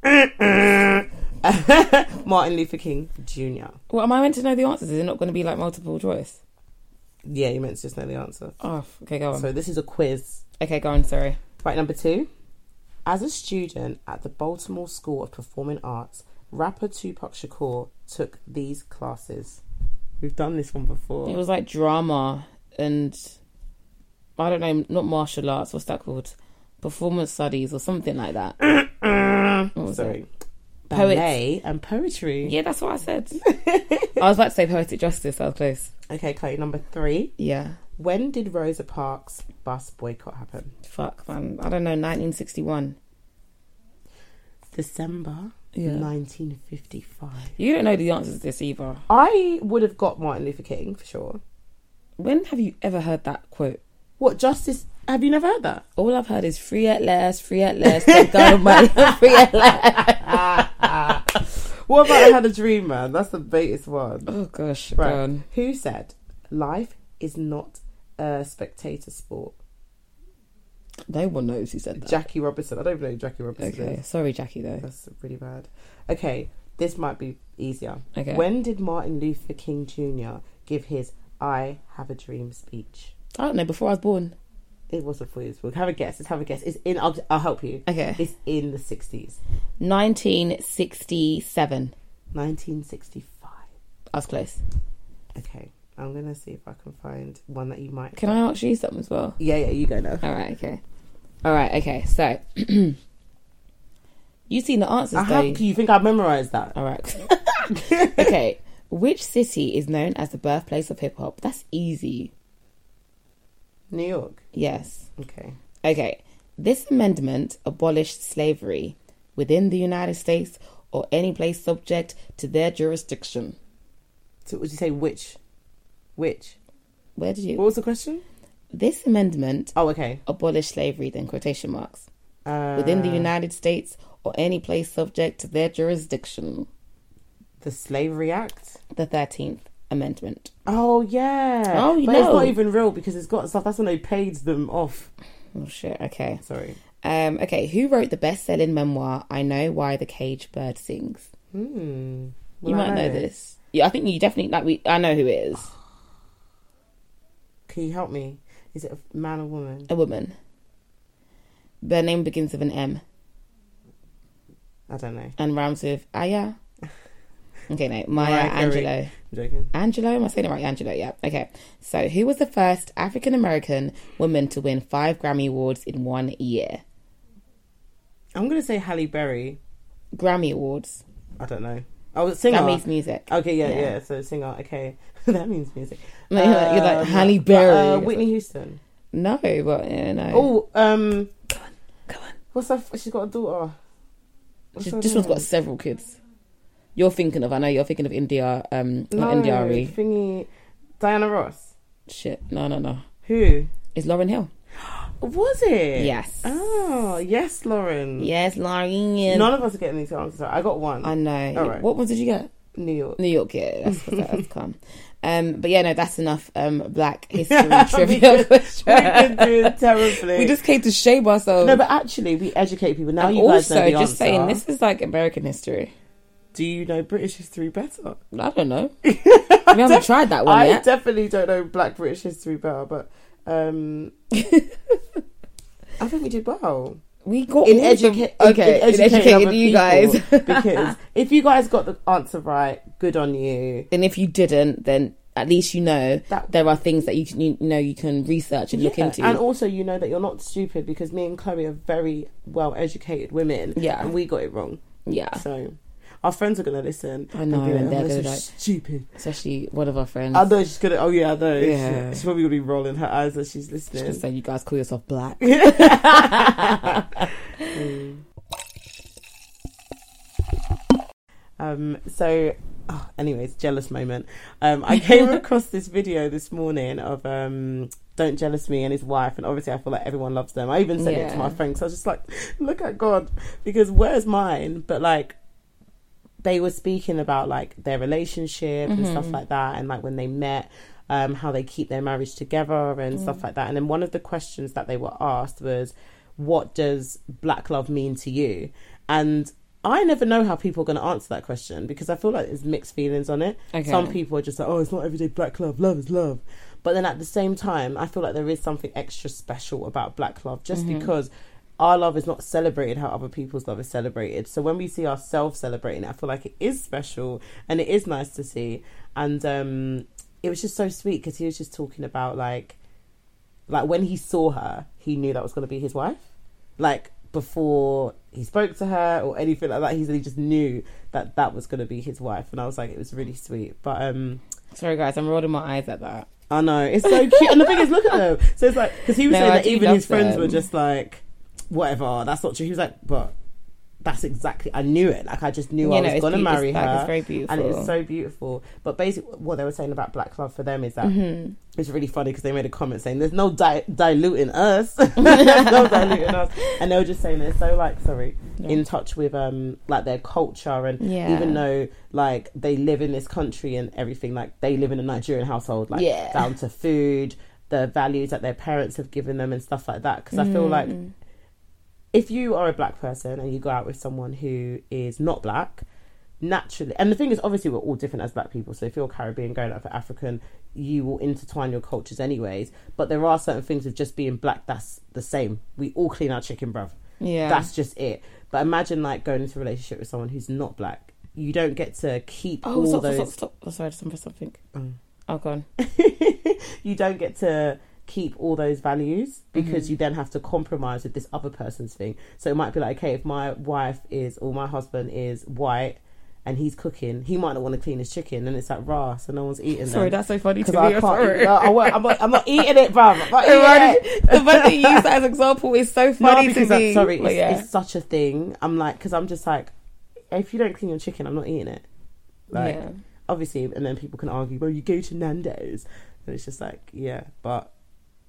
Speaker 2: Martin Luther King Jr.
Speaker 1: Well, am I meant to know the answers? Is it not going to be like multiple choice?
Speaker 2: Yeah, you meant to just know the answer.
Speaker 1: Oh, okay, go on.
Speaker 2: So this is a quiz.
Speaker 1: Okay, go on. Sorry.
Speaker 2: Right, number two. As a student at the Baltimore School of Performing Arts, rapper Tupac Shakur took these classes. We've done this one before.
Speaker 1: It was like drama and I don't know, not martial arts. What's that called? Performance studies or something like that. Mm. What was
Speaker 2: Sorry.
Speaker 1: it? Poets.
Speaker 2: Ballet and poetry.
Speaker 1: Yeah, that's what I said. I was about to say poetic justice. I was close.
Speaker 2: Okay, Chloe, number three.
Speaker 1: Yeah.
Speaker 2: When did Rosa Parks bus boycott happen?
Speaker 1: Fuck, man. I don't know. 1961.
Speaker 2: December
Speaker 1: Yeah.
Speaker 2: 1955.
Speaker 1: You don't know the answers to this either.
Speaker 2: I would have got Martin Luther King for sure.
Speaker 1: When have you ever heard that quote?
Speaker 2: What justice? Have you never heard that?
Speaker 1: All I've heard is free at last, free at last, government, free at last.
Speaker 2: What about I had a dream, man? That's the biggest one.
Speaker 1: Oh gosh,
Speaker 2: Right.
Speaker 1: on.
Speaker 2: Who said life is not a spectator sport?
Speaker 1: No one knows who said that.
Speaker 2: Jackie Robinson. I don't know who Jackie Robinson
Speaker 1: Okay,
Speaker 2: is.
Speaker 1: sorry, Jackie. Though.
Speaker 2: That's really bad. Okay, this might be easier.
Speaker 1: Okay.
Speaker 2: When did Martin Luther King Jr. give his "I Have a Dream" speech?
Speaker 1: I don't know. Before I was born.
Speaker 2: It was before his book. Have a guess. Let's have a guess. It's in. I'll, I'll help you.
Speaker 1: Okay.
Speaker 2: It's in the sixties,
Speaker 1: 1967.
Speaker 2: nineteen sixty-five.
Speaker 1: I was close.
Speaker 2: Okay, I'm gonna see if I can find one that you might.
Speaker 1: Can I ask you something as well?
Speaker 2: Yeah, yeah. You go now.
Speaker 1: All right. Okay. All right. Okay. So, You've seen the answers,
Speaker 2: I
Speaker 1: though.
Speaker 2: have. You think I've memorized that?
Speaker 1: All right. okay. Which city is known as the birthplace of hip hop? That's easy.
Speaker 2: New York.
Speaker 1: Yes.
Speaker 2: Okay.
Speaker 1: Okay. This amendment abolished slavery within the United States or any place subject to their jurisdiction.
Speaker 2: So would you say which? Which?
Speaker 1: Where did you?
Speaker 2: What was the question?
Speaker 1: This amendment
Speaker 2: Oh, okay.
Speaker 1: abolished slavery, then quotation marks,
Speaker 2: Uh,
Speaker 1: within the United States or any place subject to their jurisdiction.
Speaker 2: the Slavery Act.
Speaker 1: The 13th Amendment.
Speaker 2: Oh yeah.
Speaker 1: Oh, you
Speaker 2: but it's not even real because it's got stuff. That's when they paid them off.
Speaker 1: Oh, shit. Okay.
Speaker 2: Sorry.
Speaker 1: Um, okay. Who wrote the best selling memoir, I Know Why the Caged Bird Sings?
Speaker 2: Hmm.
Speaker 1: You
Speaker 2: I
Speaker 1: might know this. Yeah, I think you definitely, like, we. I know who it is.
Speaker 2: Can you help me? Is it a man or woman?
Speaker 1: A woman. Their name begins with an M
Speaker 2: I don't know.
Speaker 1: and rhymes with Aya. Okay, no. Maya
Speaker 2: Mariah Carey. Angelou. Joking.
Speaker 1: Angelou, am I saying it right? Angelou, yeah. Okay. So, who was the first African American woman to win five Grammy Awards in one year?
Speaker 2: I'm gonna say Halle Berry.
Speaker 1: Grammy Awards.
Speaker 2: I don't know. Oh, singer.
Speaker 1: That means music.
Speaker 2: Okay, yeah,
Speaker 1: Yeah.
Speaker 2: yeah, So singer. Okay, that means music.
Speaker 1: No, you're like, you're like
Speaker 2: Um,
Speaker 1: Halle Berry.
Speaker 2: Uh, Whitney Houston.
Speaker 1: No, but yeah, no.
Speaker 2: Oh, um,
Speaker 1: come on. come on.
Speaker 2: what's her? She's got a daughter. What's
Speaker 1: This this one's
Speaker 2: name?
Speaker 1: got several kids. You're thinking of. I know you're thinking of India. Um,
Speaker 2: No,
Speaker 1: not India Arie.
Speaker 2: thingy, Diana Ross.
Speaker 1: Shit. No, no, no.
Speaker 2: Who
Speaker 1: is Lauryn Hill.
Speaker 2: was it?
Speaker 1: Yes.
Speaker 2: Oh, yes, Lauryn.
Speaker 1: Yes, Lauryn.
Speaker 2: None of us are getting these answers. I got one.
Speaker 1: I know.
Speaker 2: All right.
Speaker 1: What ones did you get?
Speaker 2: New York.
Speaker 1: New York, yeah, that's what that's come. Um, but yeah, no, that's enough. Um, Black history trivia
Speaker 2: We've
Speaker 1: question.
Speaker 2: been doing terribly.
Speaker 1: we just came to shame ourselves.
Speaker 2: no, but actually, we educate people. Now
Speaker 1: and
Speaker 2: you guys know
Speaker 1: also,
Speaker 2: the
Speaker 1: just saying, this is like American history.
Speaker 2: Do you know British history better?
Speaker 1: I don't know. we haven't tried that one
Speaker 2: I
Speaker 1: yet.
Speaker 2: definitely don't know Black British history better, but um, I think we did well.
Speaker 1: we got
Speaker 2: in,
Speaker 1: all of them-
Speaker 2: educa-
Speaker 1: okay,
Speaker 2: in,
Speaker 1: in
Speaker 2: educating
Speaker 1: you guys.
Speaker 2: because if you guys got the answer right, good on you.
Speaker 1: and if you didn't, then at least you know
Speaker 2: That-
Speaker 1: there are things that you can, you know you can research and look into.
Speaker 2: And also, you know that you're not stupid because me and Chloe are very well educated women.
Speaker 1: Yeah.
Speaker 2: And we got it wrong.
Speaker 1: yeah,
Speaker 2: So our friends are going to listen.
Speaker 1: I know,
Speaker 2: like,
Speaker 1: and they're
Speaker 2: "Oh,
Speaker 1: gonna like-
Speaker 2: stupid.
Speaker 1: especially one of our friends.
Speaker 2: I know she's to, oh yeah, I know.
Speaker 1: Yeah.
Speaker 2: She's probably going to be rolling her eyes as she's listening.
Speaker 1: say you guys call yourself black.
Speaker 2: Um, so, oh, anyways, jealous moment. Um, I came across this video this morning of um, Don't Jealous Me and his wife, and obviously I feel like everyone loves them. I even sent it to my friends. So I was just like, look at God, because where's mine? But like, they were speaking about like their relationship and stuff mm-hmm. like that, and like when they met. Um, how they keep their marriage together and stuff mm. like that. And then one of the questions that they were asked was, What does black love mean to you? And I never know how people are going to answer that question because I feel like there's mixed feelings on it.
Speaker 1: Okay.
Speaker 2: Some people are just like, oh, it's not everyday black love. Love is love. But then at the same time, I feel like there is something extra special about black love just mm-hmm. because our love is not celebrated how other people's love is celebrated. So when we see ourselves celebrating it, I feel like it is special and it is nice to see. And um, it was just so sweet because he was just talking about like, like when he saw her, he knew that was going to be his wife. Like before he spoke to her or anything like that, he said he just knew that that was going to be his wife. And I was like, it was really sweet. But um,
Speaker 1: Sorry, guys, I'm rolling my eyes at that.
Speaker 2: I know it's so cute, and the thing is, look at them. So it's like because he was
Speaker 1: No,
Speaker 2: saying
Speaker 1: I
Speaker 2: that even his friends
Speaker 1: them.
Speaker 2: were just like, whatever, that's not true. He was like, but that's exactly. I knew it. Like I just knew
Speaker 1: You
Speaker 2: I
Speaker 1: know,
Speaker 2: was gonna marry her,
Speaker 1: it's very beautiful.
Speaker 2: and it's so beautiful. But basically, what they were saying about black love for them is that
Speaker 1: Mm-hmm.
Speaker 2: it's really funny because they made a comment saying there's no di- diluting us, there's no diluting us, and they were just saying they're so like sorry in touch with um like their culture and
Speaker 1: Yeah.
Speaker 2: even though like they live in this country and everything like they live in a Nigerian household like
Speaker 1: Yeah.
Speaker 2: down to food the values that their parents have given them and stuff like that because I feel like
Speaker 1: Mm-hmm.
Speaker 2: If you are a black person and you go out with someone who is not black naturally and the thing is obviously we're all different as black people so if you're caribbean going out for african you will intertwine your cultures anyways but there are certain things of just being black that's the same we all clean our chicken bruv
Speaker 1: Yeah.
Speaker 2: that's just it but imagine like going into a relationship with someone who's not black you don't get to keep
Speaker 1: oh,
Speaker 2: all
Speaker 1: stop,
Speaker 2: those
Speaker 1: stop, stop, stop. Oh, sorry, I just remember something.
Speaker 2: Mm.
Speaker 1: Oh, go on.
Speaker 2: you don't get to keep all those values because
Speaker 1: Mm-hmm.
Speaker 2: you then have to compromise with this other person's thing. So it might be like, okay, if my wife is or my husband is white and he's cooking, he might not want to clean his chicken, and it's like raw, so no one's eating.
Speaker 1: Sorry,
Speaker 2: them.
Speaker 1: that's so funny to me.
Speaker 2: I
Speaker 1: I'm
Speaker 2: can't.
Speaker 1: sorry.
Speaker 2: Eat, no, I won't, I'm, not, I'm not eating it, bruv. I'm not
Speaker 1: The
Speaker 2: eating it.
Speaker 1: the fact that you use that as example is so funny
Speaker 2: because
Speaker 1: to
Speaker 2: I'm
Speaker 1: me.
Speaker 2: sorry, it's,
Speaker 1: yeah.
Speaker 2: it's such a thing. I'm like, because I'm just like, if you don't clean your chicken, I'm not eating it. Like,
Speaker 1: yeah.
Speaker 2: obviously, and then people can argue, well, you go to Nando's, and it's just like, yeah, but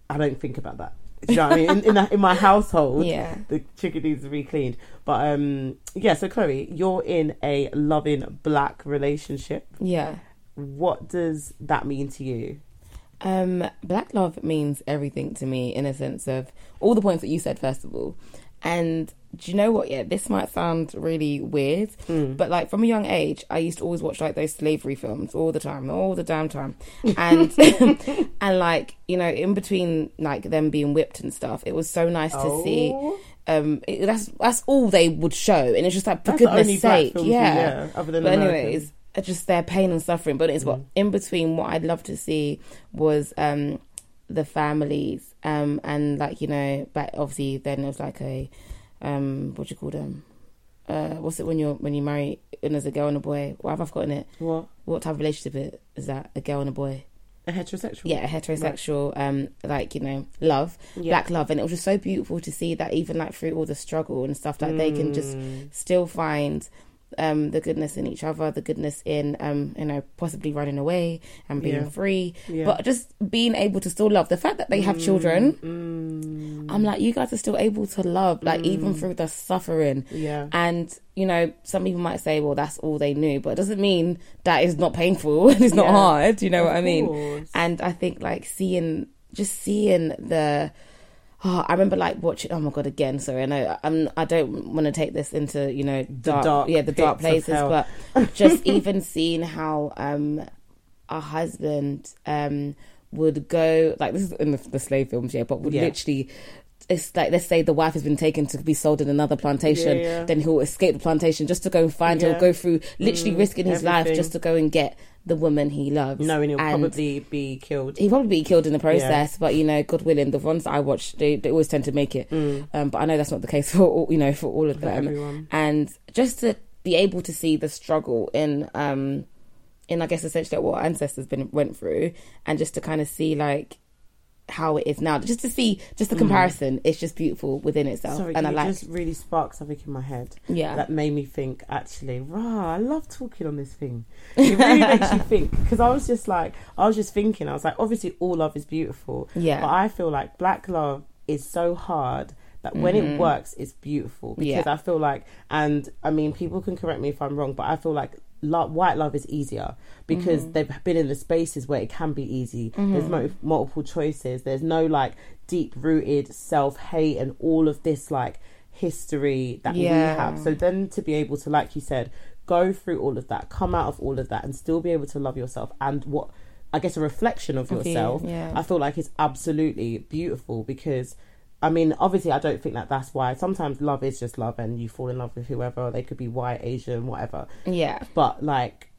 Speaker 2: I don't think about that. Do you know what I mean? In, in, that- in my household,
Speaker 1: Yeah.
Speaker 2: the chicken needs to be cleaned. But um, yeah. So Chloe, you're in a loving black relationship.
Speaker 1: Yeah.
Speaker 2: What does that mean to you?
Speaker 1: Um, black love means everything to me in a sense of all the points that you said, first of all. And do you know what? Yeah, this might sound really weird, but like from a young age, I used to always watch like those slavery films all the time, all the damn time, and and like you know, in between like them being whipped and stuff, it was so nice to see.
Speaker 2: Oh.
Speaker 1: Um, it, that's that's all they would show, and it's just like for
Speaker 2: That's the
Speaker 1: goodness
Speaker 2: only
Speaker 1: sake, yeah.
Speaker 2: yeah, other than
Speaker 1: but
Speaker 2: American.
Speaker 1: anyways, uh, just their pain and suffering. But it's what
Speaker 2: Mm.
Speaker 1: in between. What I'd love to see was um the families um and like you know, but obviously then there's like a um what do you call them? Uh, what's it when you're when you marry and there's a girl and a boy? What have I forgotten it?
Speaker 2: What
Speaker 1: What type of relationship is that? A girl and a boy?
Speaker 2: a heterosexual?
Speaker 1: Yeah, a heterosexual, um, like you know, love,
Speaker 2: Yeah.
Speaker 1: black love, and it was just so beautiful to see that even like through all the struggle and stuff, like they can just
Speaker 2: Mm.
Speaker 1: still find um, the goodness in each other, the goodness in um, you know possibly running away and being
Speaker 2: Yeah.
Speaker 1: free,
Speaker 2: Yeah.
Speaker 1: but just being able to still love. The fact that they have children,
Speaker 2: Mm,
Speaker 1: I'm like, you guys are still able to love, like even through the suffering.
Speaker 2: yeah.
Speaker 1: And you know, some people might say, well, that's all they knew, but it doesn't mean that it's not painful and it's not
Speaker 2: Yeah.
Speaker 1: hard. You know what I mean?
Speaker 2: course.
Speaker 1: And I think like seeing, just seeing the. Oh, I remember like watching. Oh my god! Again, sorry. I know I'm. I don't want to take this into you know dark,
Speaker 2: dark
Speaker 1: yeah, the dark places, but just even seeing how um a husband um would go like this is in the, the slave films, yeah, but would
Speaker 2: Yeah.
Speaker 1: literally. It's like let's say the wife has been taken to be sold in another plantation,
Speaker 2: Yeah, yeah.
Speaker 1: then he'll escape the plantation just to go and find.
Speaker 2: Yeah.
Speaker 1: He'll go through literally
Speaker 2: Mm,
Speaker 1: risking his life just to go and get the woman he loves.
Speaker 2: knowing he'll
Speaker 1: And
Speaker 2: probably be killed.
Speaker 1: he'll probably be killed in the process, but you know, God willing, the ones that I watch, they, they always tend to make it.
Speaker 2: Mm,
Speaker 1: Um, but I know that's not the case for all, you know for all of
Speaker 2: for
Speaker 1: them
Speaker 2: everyone.
Speaker 1: and just to be able to see the struggle in um in I guess essentially what our ancestors been went through and just to kind of see like how it is now just to see just the comparison it's just beautiful within itself
Speaker 2: Mm. Sorry,
Speaker 1: and I like
Speaker 2: just really sparked something in my head
Speaker 1: yeah
Speaker 2: that made me think. Actually, rah, I love talking on this thing. It really makes you think because I was just like, I was just thinking. I was like, obviously, all love is beautiful,
Speaker 1: yeah
Speaker 2: but I feel like black love is so hard that when
Speaker 1: Mhm.
Speaker 2: it works, it's beautiful. Because
Speaker 1: Yeah.
Speaker 2: I feel like, and I mean, people can correct me if I'm wrong, but I feel like lo- white love is easier because
Speaker 1: Mhm.
Speaker 2: they've been in the spaces where it can be easy. There's
Speaker 1: Mhm.
Speaker 2: mo- multiple choices. There's no like deep rooted self hate and all of this like history that we have. So then to be able to, like you said, go through all of that, come out of all of that, and still be able to love yourself and what I guess a reflection of
Speaker 1: Of you,
Speaker 2: yourself.
Speaker 1: yeah.
Speaker 2: I feel like it's absolutely beautiful because. I mean, obviously, I don't think that that's why. Sometimes love is just love, and you fall in love with whoever. They could be white, Asian, whatever.
Speaker 1: Yeah.
Speaker 2: But like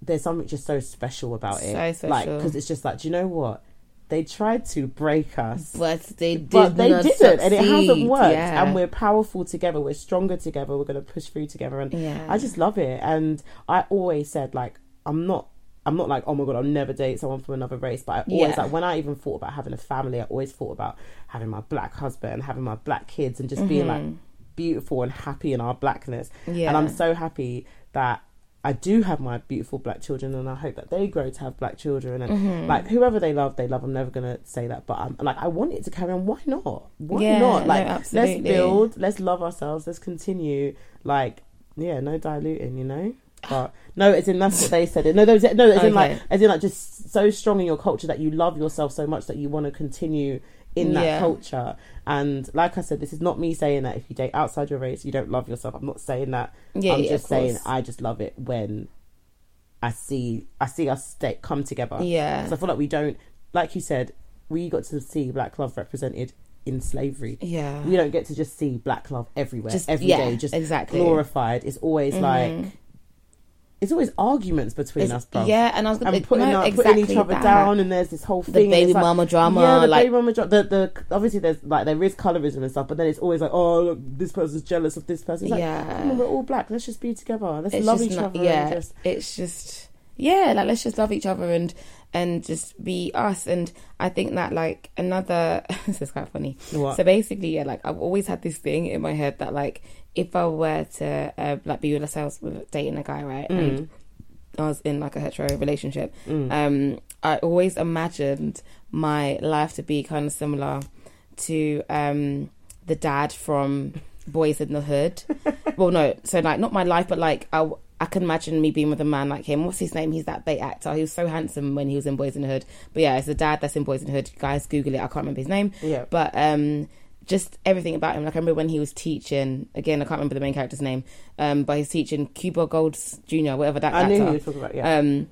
Speaker 2: there's something just so special about it.
Speaker 1: So
Speaker 2: like because it's just like do you know what? They tried to break us.
Speaker 1: But they did
Speaker 2: but they
Speaker 1: not
Speaker 2: didn't and it hasn't worked.
Speaker 1: Yeah.
Speaker 2: and we're powerful together. We're stronger together. We're going to push through together. And
Speaker 1: yeah.
Speaker 2: I just love it. And i always said like i'm not I'm not like, oh my god, I'll never date someone from another race. But I always
Speaker 1: Yeah.
Speaker 2: like when I even thought about having a family, I always thought about having my black husband, having my black kids, and just being like
Speaker 1: Mhm.
Speaker 2: beautiful and happy in our blackness.
Speaker 1: yeah
Speaker 2: And I'm so happy that I do have my beautiful black children, and I hope that they grow to have black children. And
Speaker 1: Mhm.
Speaker 2: like whoever they love, they love. I'm never gonna say that, but I'm like I want it to carry on. Why not? Why
Speaker 1: Yeah,
Speaker 2: not? Like
Speaker 1: absolutely.
Speaker 2: let's build, let's love ourselves, let's continue. Like yeah, no diluting, you know. But no, as in that's what they said. No, those no, as in like as in like just so strong in your culture that you love yourself so much that you want to continue in that
Speaker 1: Yeah.
Speaker 2: culture. And like I said, this is not me saying that if you date outside your race, you don't love yourself. I'm not saying that.
Speaker 1: yeah,
Speaker 2: I'm
Speaker 1: yeah,
Speaker 2: just saying. I just love it when I see I see us stay, come together.
Speaker 1: yeah
Speaker 2: So I feel like we don't, like you said, we got to see black love represented in slavery.
Speaker 1: yeah
Speaker 2: We don't get to just see black love everywhere,
Speaker 1: just
Speaker 2: every day,
Speaker 1: yeah,
Speaker 2: just
Speaker 1: exactly
Speaker 2: glorified. It's always
Speaker 1: Mhm.
Speaker 2: like it's always arguments between
Speaker 1: It's-
Speaker 2: us, bro.
Speaker 1: yeah and I was gonna
Speaker 2: And putting,
Speaker 1: no,
Speaker 2: our-
Speaker 1: exactly
Speaker 2: putting each other
Speaker 1: that.
Speaker 2: down, and there's this whole
Speaker 1: the
Speaker 2: thing.
Speaker 1: baby
Speaker 2: like,
Speaker 1: mama drama
Speaker 2: yeah, the
Speaker 1: like
Speaker 2: baby mama dra- the the obviously there's like there is colorism and stuff, but then it's always like, oh look, this person's jealous of this person. It's like,
Speaker 1: yeah
Speaker 2: we're all black. Let's just be together. Let's
Speaker 1: It's
Speaker 2: love each
Speaker 1: not-
Speaker 2: other.
Speaker 1: yeah.
Speaker 2: Just
Speaker 1: it's just yeah like let's just love each other and and just be us and i think that like another this is quite funny
Speaker 2: what?
Speaker 1: so basically yeah like i've always had this thing in my head that like if i were to uh, like be with let's say I was with- dating a guy right and
Speaker 2: Mm,
Speaker 1: i was in like a hetero relationship
Speaker 2: mm.
Speaker 1: um i always imagined my life to be kind of similar to um the dad from boys in the hood well no so like not my life but like i I can imagine me being with a man like him. What's his name? He's that bait actor. He was so handsome when he was in Boys in the Hood. But yeah, it's the dad that's in Boys in the Hood. Guys, Google it. I can't remember his name.
Speaker 2: yeah.
Speaker 1: But um, just everything about him. Like I remember when he was teaching. Again, I can't remember the main character's name. Um, but he's teaching Cuba Golds Jr. Whatever that
Speaker 2: I knew you were talking about. Yeah.
Speaker 1: um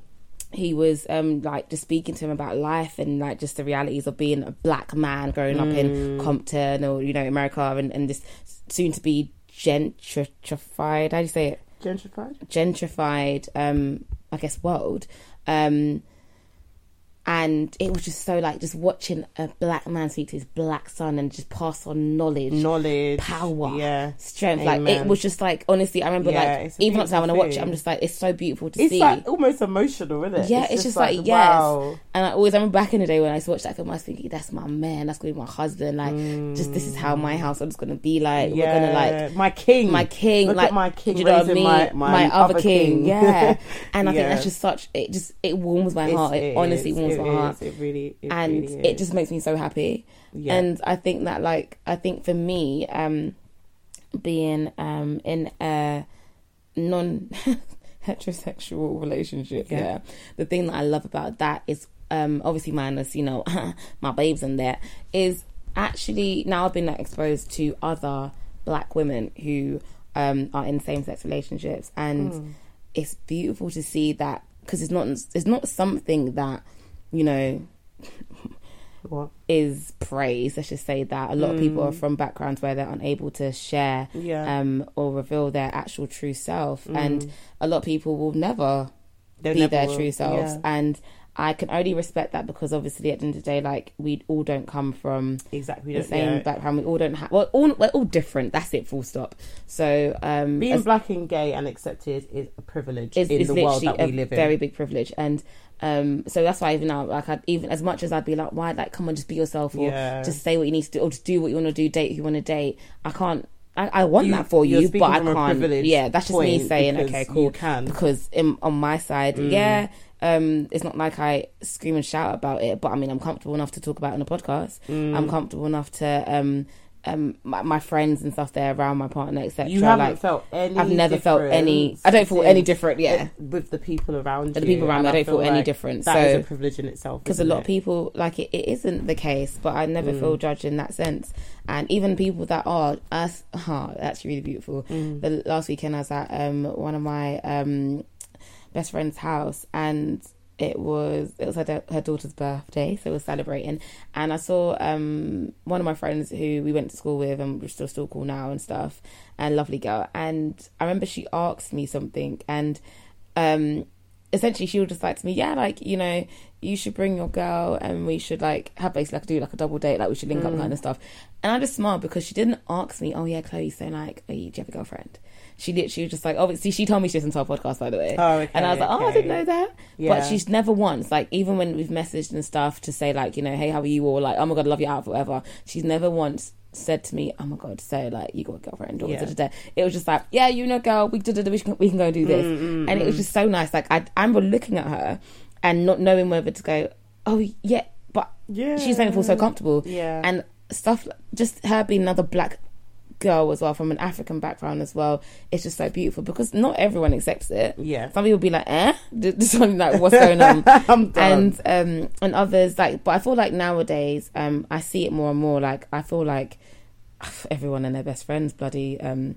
Speaker 1: he was um like just speaking to him about life and like just the realities of being a black man growing up in
Speaker 2: Mm.
Speaker 1: Compton or you know America and, and this soon to be gentrified how do you say it
Speaker 2: Gentrified.
Speaker 1: gentrified um I guess world um and it was just so like just watching a black man speak to his black son and just pass on knowledge,
Speaker 2: Knowledge,
Speaker 1: power,
Speaker 2: yeah,
Speaker 1: strength. Like it was just like honestly, I remember
Speaker 2: Yeah,
Speaker 1: like
Speaker 2: it's
Speaker 1: even up to now when I watch it. I'm just like it's so beautiful to
Speaker 2: It's
Speaker 1: see.
Speaker 2: It's like almost emotional, isn't it?
Speaker 1: Yeah, it's just like, yes.
Speaker 2: wow.
Speaker 1: And I always, I remember back in the day when I used to watch that film, I was thinking, that's my man, that's gonna be my husband. Like, just this is how my mm. household is gonna be like. We're gonna like
Speaker 2: my king,
Speaker 1: my king,
Speaker 2: Look
Speaker 1: like
Speaker 2: my king,
Speaker 1: you know what I mean?
Speaker 2: my, my,
Speaker 1: other king, yeah. And I think that's just such. It just it warms my
Speaker 2: It's-
Speaker 1: heart. It, honestly
Speaker 2: is,
Speaker 1: warms
Speaker 2: it is, It really, it
Speaker 1: and
Speaker 2: really
Speaker 1: it just makes me so happy.
Speaker 2: yeah.
Speaker 1: And I think that like I think for me, um, being um in a non heterosexual relationship,
Speaker 2: Yeah.
Speaker 1: yeah. the thing that I love about that is um obviously minus you know my babes in there is actually now I've been like, exposed to other black women who um are in same sex relationships and
Speaker 2: Hmm.
Speaker 1: it's beautiful to see that because it's not it's not something that you know
Speaker 2: what?
Speaker 1: is praise. Let's just say that a lot of people are from backgrounds where they're unable to share
Speaker 2: Mm. Yeah.
Speaker 1: um, or reveal their actual true self,
Speaker 2: Mm.
Speaker 1: and a lot of people will never
Speaker 2: They
Speaker 1: be
Speaker 2: never
Speaker 1: their
Speaker 2: will.
Speaker 1: true selves.
Speaker 2: Yeah.
Speaker 1: And I can only respect that because obviously at the end of the day, like we all don't come from
Speaker 2: Exactly.
Speaker 1: the same
Speaker 2: yeah.
Speaker 1: background. We all don't have. Well, all we're all different. That's it. Full stop. So um,
Speaker 2: Being
Speaker 1: as-
Speaker 2: black and gay and accepted is a privilege
Speaker 1: is,
Speaker 2: in
Speaker 1: is
Speaker 2: the world that
Speaker 1: a
Speaker 2: we live in.
Speaker 1: very big privilege and um so that's why even now like I'd, even as much as i'd be like why like come on just be yourself or
Speaker 2: Yeah.
Speaker 1: just say what you need to do or just do what you want to do date who you want to date i can't I, I want
Speaker 2: You-
Speaker 1: that for you, but I can't. Yeah, that's just me saying, okay,
Speaker 2: you
Speaker 1: cool.
Speaker 2: can.
Speaker 1: Because in, on my side,
Speaker 2: Mm.
Speaker 1: yeah, um, it's not like I scream and shout about it, but I mean, I'm comfortable enough to talk about it on a podcast.
Speaker 2: Mm.
Speaker 1: I'm comfortable enough to um, um, my, my friends and stuff there around my partner, etc.
Speaker 2: You haven't
Speaker 1: like,
Speaker 2: felt any.
Speaker 1: I've never felt any. I don't feel any different. Yeah,
Speaker 2: with the people around you.
Speaker 1: the people around me, I don't feel, any
Speaker 2: like
Speaker 1: different.
Speaker 2: That is
Speaker 1: so
Speaker 2: a privilege in itself.
Speaker 1: because a lot of people like it, it isn't the case but i never
Speaker 2: Mm.
Speaker 1: feel judged in that sense and even people that are us oh, that's really beautiful
Speaker 2: Mm.
Speaker 1: the last weekend i was at um one of my um best friend's house and it was it was her, her daughter's birthday so we we're celebrating. And i saw um one of my friends who we went to school with and we're still still cool now and stuff and lovely girl. And i remember she asked me something and um essentially she was just like to me yeah like you know you should bring your girl and we should like have basically like do like a double date like we should link up
Speaker 2: Mm.
Speaker 1: kind of stuff. And i just smiled because she didn't ask me oh yeah chloe so like are you, do you have a girlfriend she literally was just like obviously she told me she listened to our podcast by the way.
Speaker 2: Oh, okay,
Speaker 1: and i was like oh i didn't know that.
Speaker 2: Yeah.
Speaker 1: but she's never once like even when we've messaged and stuff to say like you know hey how are you? or like oh my god I love you out whatever. She's never once said to me oh my god so like you got a girlfriend or
Speaker 2: Yeah.
Speaker 1: da, da, da. it was just like yeah you know girl we, da, da, da, we, can, we can go do this.
Speaker 2: Mm, mm,
Speaker 1: and it was
Speaker 2: mm.
Speaker 1: just so nice. Like I, I remember looking at her and not knowing whether to go oh yeah but
Speaker 2: yeah,
Speaker 1: she's saying me feel so comfortable.
Speaker 2: Yeah,
Speaker 1: and stuff just her being another black girl as well from an african background as well it's just so beautiful because not everyone accepts it
Speaker 2: yeah.
Speaker 1: some people be like eh just something like what's going on and um and others like but i feel like nowadays um i see it more and more like i feel like everyone and their best friends bloody um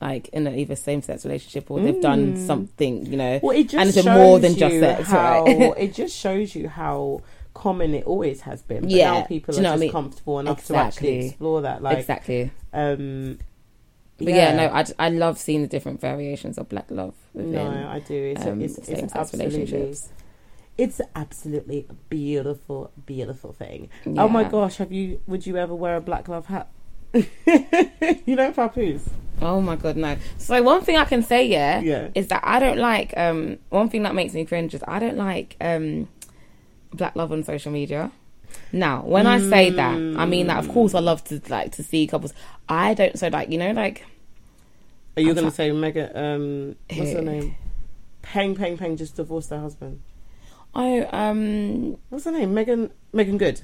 Speaker 1: like in an either same sex relationship or they've done
Speaker 2: Mm.
Speaker 1: something you know
Speaker 2: well, it just
Speaker 1: and it's
Speaker 2: shows
Speaker 1: more than just sex,
Speaker 2: how,
Speaker 1: right?
Speaker 2: it just shows you how common it always has been. But
Speaker 1: Yeah.
Speaker 2: now people are
Speaker 1: you know what
Speaker 2: just
Speaker 1: I mean?
Speaker 2: comfortable enough to actually explore that. Like,
Speaker 1: exactly
Speaker 2: um,
Speaker 1: but yeah, no I, I love seeing the different variations of black love within
Speaker 2: No, I do. It's,
Speaker 1: um,
Speaker 2: it's, it's absolutely,
Speaker 1: relationships.
Speaker 2: it's absolutely a beautiful, beautiful thing. Oh my gosh, have you? Would you ever wear a black love hat? you know, papoose.
Speaker 1: Oh my god, no. So one thing I can say, yeah,
Speaker 2: Yeah.
Speaker 1: is that I don't like um one thing that makes me cringe is I don't like um black love on social media. Now, when I say that, I mean that of course I love to like to see couples. I don't so like you know like
Speaker 2: Are you
Speaker 1: I'm
Speaker 2: going to
Speaker 1: try-
Speaker 2: say Mega? Um, what's her name? Peng Peng Peng just divorced her husband.
Speaker 1: oh um
Speaker 2: What's her name? Meagan Meagan Good.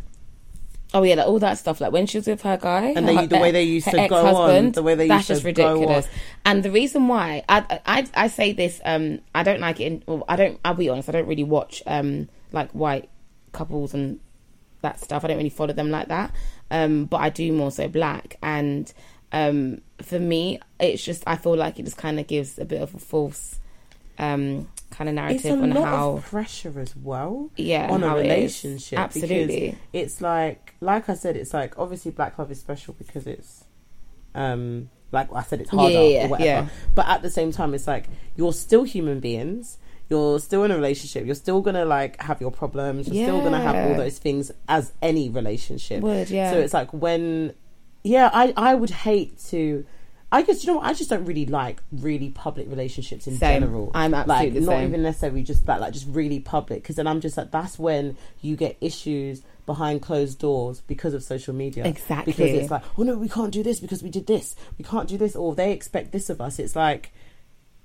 Speaker 1: oh yeah like, all that stuff like when she was with her guy
Speaker 2: And they,
Speaker 1: her-
Speaker 2: the way they used to go on, the way they
Speaker 1: that's
Speaker 2: used
Speaker 1: just
Speaker 2: to go on.
Speaker 1: That's just ridiculous. And the reason why I, I I say this, um, I don't like it. In, well, I don't. I'll be honest. I don't really watch um like white couples and that stuff. I don't really follow them like that. Um, but I do more so black. And um, for me, it's just I feel like it just kind of gives a bit of a false um kind of
Speaker 2: It's a
Speaker 1: narrative on
Speaker 2: lot
Speaker 1: how
Speaker 2: of pressure as well
Speaker 1: yeah
Speaker 2: on a
Speaker 1: how it is.
Speaker 2: relationship.
Speaker 1: Absolutely.
Speaker 2: it's like, like I said, it's like obviously black love is special because it's, um, like I said, it's
Speaker 1: Yeah,
Speaker 2: harder
Speaker 1: yeah,
Speaker 2: or whatever.
Speaker 1: yeah.
Speaker 2: But at the same time, it's like you're still human beings. You're still in a relationship. You're still gonna like have your problems. You're still gonna have all those things as any relationship.
Speaker 1: Would, yeah.
Speaker 2: So it's like when, yeah, I I would hate to. I guess you know what, I just don't really like really public relationships in
Speaker 1: Same.
Speaker 2: general.
Speaker 1: I'm absolutely
Speaker 2: like not
Speaker 1: same.
Speaker 2: even necessarily just that, like just really public. Because then I'm just like that's when you get issues behind closed doors because of social media.
Speaker 1: Exactly.
Speaker 2: Because it's like, oh no, we can't do this because we did this. We can't do this, or they expect this of us. It's like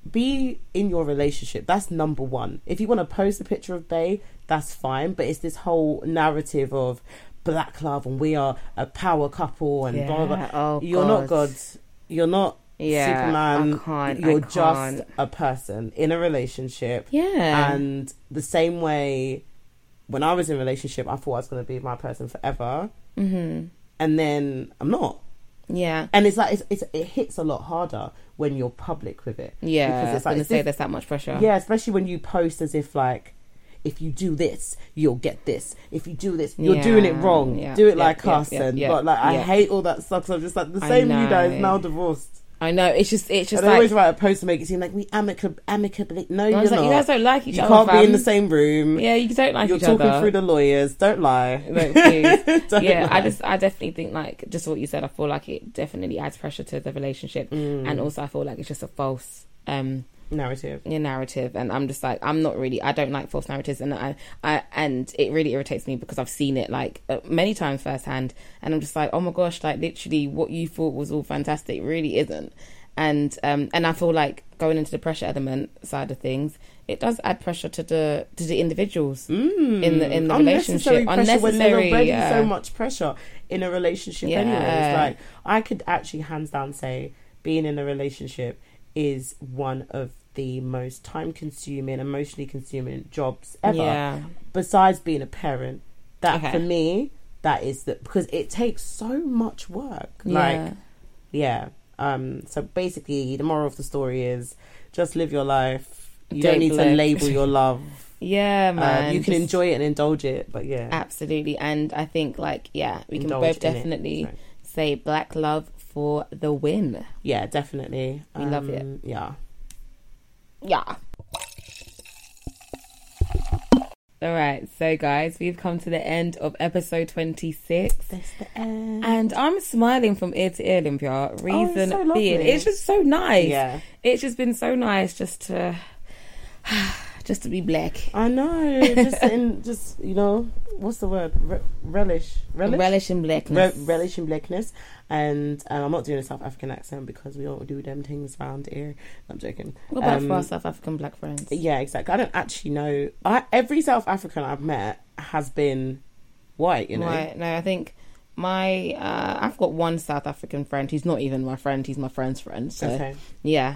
Speaker 2: be in your relationship. That's number one. If you want to post a picture of Bay, that's fine. But it's this whole narrative of black love and we are a power couple and blah blah. blah.
Speaker 1: Yeah. Oh,
Speaker 2: You're not
Speaker 1: God.
Speaker 2: God. You're not
Speaker 1: Yeah,
Speaker 2: Superman.
Speaker 1: I can't,
Speaker 2: You're
Speaker 1: can't.
Speaker 2: just a person in a relationship.
Speaker 1: Yeah.
Speaker 2: And the same way, when I was in a relationship, I thought I was going to be my person forever,
Speaker 1: hmm
Speaker 2: and then I'm not.
Speaker 1: Yeah.
Speaker 2: And it's like it's, it's, it hits a lot harder when you're public with it.
Speaker 1: Yeah.
Speaker 2: because
Speaker 1: I was
Speaker 2: it's like
Speaker 1: going to say there's that much pressure.
Speaker 2: yeah, especially when you post as if like, if you do this, you'll get this. If you do this, you're doing it wrong.
Speaker 1: yeah,
Speaker 2: do it
Speaker 1: yeah,
Speaker 2: like
Speaker 1: yeah,
Speaker 2: us,
Speaker 1: yeah,
Speaker 2: and
Speaker 1: yeah,
Speaker 2: but like I hate all that stuff. So I'm just like the same you guys now divorced.
Speaker 1: I know. It's just, it's just
Speaker 2: and they always write a post to make it seem like we amicab- amicably. No, you're
Speaker 1: was
Speaker 2: not.
Speaker 1: you guys don't like each
Speaker 2: you
Speaker 1: other.
Speaker 2: You can't be in the same room.
Speaker 1: Yeah, you don't like each other.
Speaker 2: you're talking
Speaker 1: other.
Speaker 2: through the lawyers. Don't lie.
Speaker 1: Like.
Speaker 2: Don't
Speaker 1: yeah, I just, I definitely think like just what you said. I feel like it definitely adds pressure to the relationship,
Speaker 2: Mm.
Speaker 1: and also I feel like it's just a false um
Speaker 2: narrative.
Speaker 1: your narrative. And I'm just like, I'm not really, I don't like false narratives, and I, I, and it really irritates me because I've seen it like uh, many times firsthand, and I'm just like, oh my gosh, like literally, what you thought was all fantastic really isn't. And um and I feel like going into the pressure element side of things, it does add pressure to the to the individuals
Speaker 2: Mm.
Speaker 1: in the in the
Speaker 2: Unnecessary
Speaker 1: relationship.
Speaker 2: pressure when there's
Speaker 1: Unnecessary,
Speaker 2: already
Speaker 1: yeah.
Speaker 2: so much pressure in a relationship.
Speaker 1: Yeah.
Speaker 2: Anyways, like I could actually hands down say being in a relationship is one of the most time consuming, emotionally consuming jobs ever.
Speaker 1: Yeah.
Speaker 2: Besides being a parent, that
Speaker 1: Okay.
Speaker 2: for me that is the because it takes so much work. Like
Speaker 1: Yeah.
Speaker 2: yeah. Um. So basically, the moral of the story is just live your life. You
Speaker 1: Don't
Speaker 2: don't need to label your love.
Speaker 1: Yeah,
Speaker 2: Um,
Speaker 1: man.
Speaker 2: you can
Speaker 1: just-
Speaker 2: enjoy it and indulge it, but yeah,
Speaker 1: absolutely, and I think like yeah, we can both definitely say black love for the win.
Speaker 2: yeah, definitely.
Speaker 1: We love it.
Speaker 2: Um, Yeah.
Speaker 1: Yeah. All right, so guys, we've come to the end of episode 26.
Speaker 2: That's the end.
Speaker 1: And I'm smiling from ear to ear, Olympia. Oh, Reason
Speaker 2: so
Speaker 1: being, it's just so nice.
Speaker 2: Yeah.
Speaker 1: It's just been so nice just to, just to be black.
Speaker 2: I know. Just in, just you know, what's the word? Re- relish, relish,
Speaker 1: Relish in
Speaker 2: Re-
Speaker 1: blackness.
Speaker 2: relish in blackness. And um, I'm not doing a South African accent because we don't do them things around here. I'm joking.
Speaker 1: what about
Speaker 2: Um,
Speaker 1: for our South African black friends?
Speaker 2: Yeah, exactly. I don't actually know. I, every South African I've met has been white. You know.
Speaker 1: Right. No, I think my uh, I've got one South African friend. He's not even my friend. He's my friend's friend. So
Speaker 2: Okay.
Speaker 1: yeah.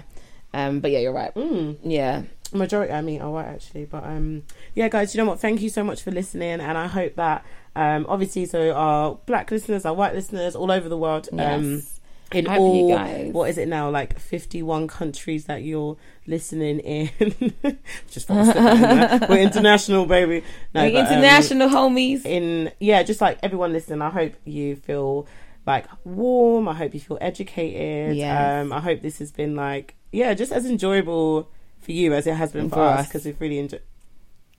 Speaker 1: Um. But yeah, you're right.
Speaker 2: Mm.
Speaker 1: Yeah.
Speaker 2: Majority i mean are white actually but um yeah guys you know what thank you so much for listening and i hope that um obviously so our black listeners our white listeners all over the world um
Speaker 1: Yes.
Speaker 2: in
Speaker 1: I hope you
Speaker 2: all
Speaker 1: guys-
Speaker 2: what is it now like 51 countries that you're listening in just thought I'd slip that in we're international baby no
Speaker 1: Like
Speaker 2: but, um,
Speaker 1: international homies.
Speaker 2: in yeah just like everyone listening i hope you feel like warm i hope you feel educated
Speaker 1: Yes.
Speaker 2: um i hope this has been like yeah just as enjoyable for you as it has been for,
Speaker 1: For
Speaker 2: us
Speaker 1: us.
Speaker 2: because we've really enjoyed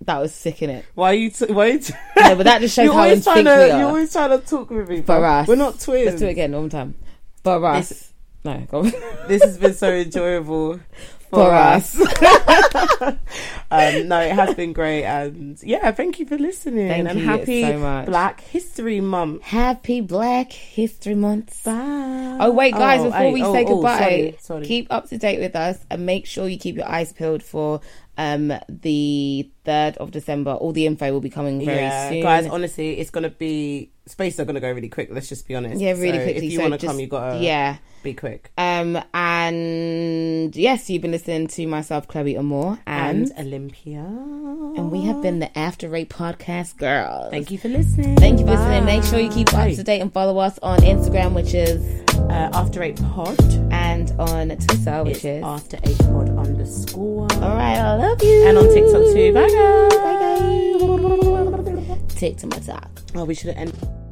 Speaker 1: That was sick in it.
Speaker 2: why are you t- why are you t-
Speaker 1: No, but that just shows
Speaker 2: you're
Speaker 1: how in
Speaker 2: always trying
Speaker 1: sync
Speaker 2: to
Speaker 1: we
Speaker 2: you're always trying to talk with me
Speaker 1: For us.
Speaker 2: we're not twins
Speaker 1: Let's do it again one more time. For us.
Speaker 2: This-
Speaker 1: no, go on.
Speaker 2: this has been so enjoyable for,
Speaker 1: For
Speaker 2: us, um no it has been great and yeah thank you for listening
Speaker 1: Thank
Speaker 2: and
Speaker 1: you
Speaker 2: happy
Speaker 1: so much.
Speaker 2: black history month
Speaker 1: Happy Black History Month.
Speaker 2: Bye.
Speaker 1: Oh wait, guys!
Speaker 2: Oh,
Speaker 1: before
Speaker 2: hey,
Speaker 1: we
Speaker 2: oh,
Speaker 1: say
Speaker 2: oh,
Speaker 1: goodbye,
Speaker 2: sorry, sorry.
Speaker 1: keep up to date with us and make sure you keep your eyes peeled for um the third of December. All the info will be coming very
Speaker 2: yeah,
Speaker 1: soon,
Speaker 2: guys. Honestly, it's gonna be spaces are gonna go really quick. Let's just be honest.
Speaker 1: yeah, really
Speaker 2: So
Speaker 1: quickly.
Speaker 2: If you
Speaker 1: so
Speaker 2: want to come, you gotta
Speaker 1: yeah.
Speaker 2: be quick.
Speaker 1: Um and yes, you've been listening to myself, Chloe Amore, and
Speaker 2: And Olympia.
Speaker 1: and we have been the After Eight Podcast girls.
Speaker 2: Thank you for listening.
Speaker 1: Thank you for listening. Make sure you keep up
Speaker 2: Bye.
Speaker 1: to date and follow us on Instagram, which is
Speaker 2: Uh, after eight pod.
Speaker 1: and on Twitter, which
Speaker 2: It's
Speaker 1: is.
Speaker 2: after eight pod underscore.
Speaker 1: All right, I love you.
Speaker 2: And on TikTok too. Bye.
Speaker 1: Bye guys. TikTok my talk.
Speaker 2: Oh, we should have ended.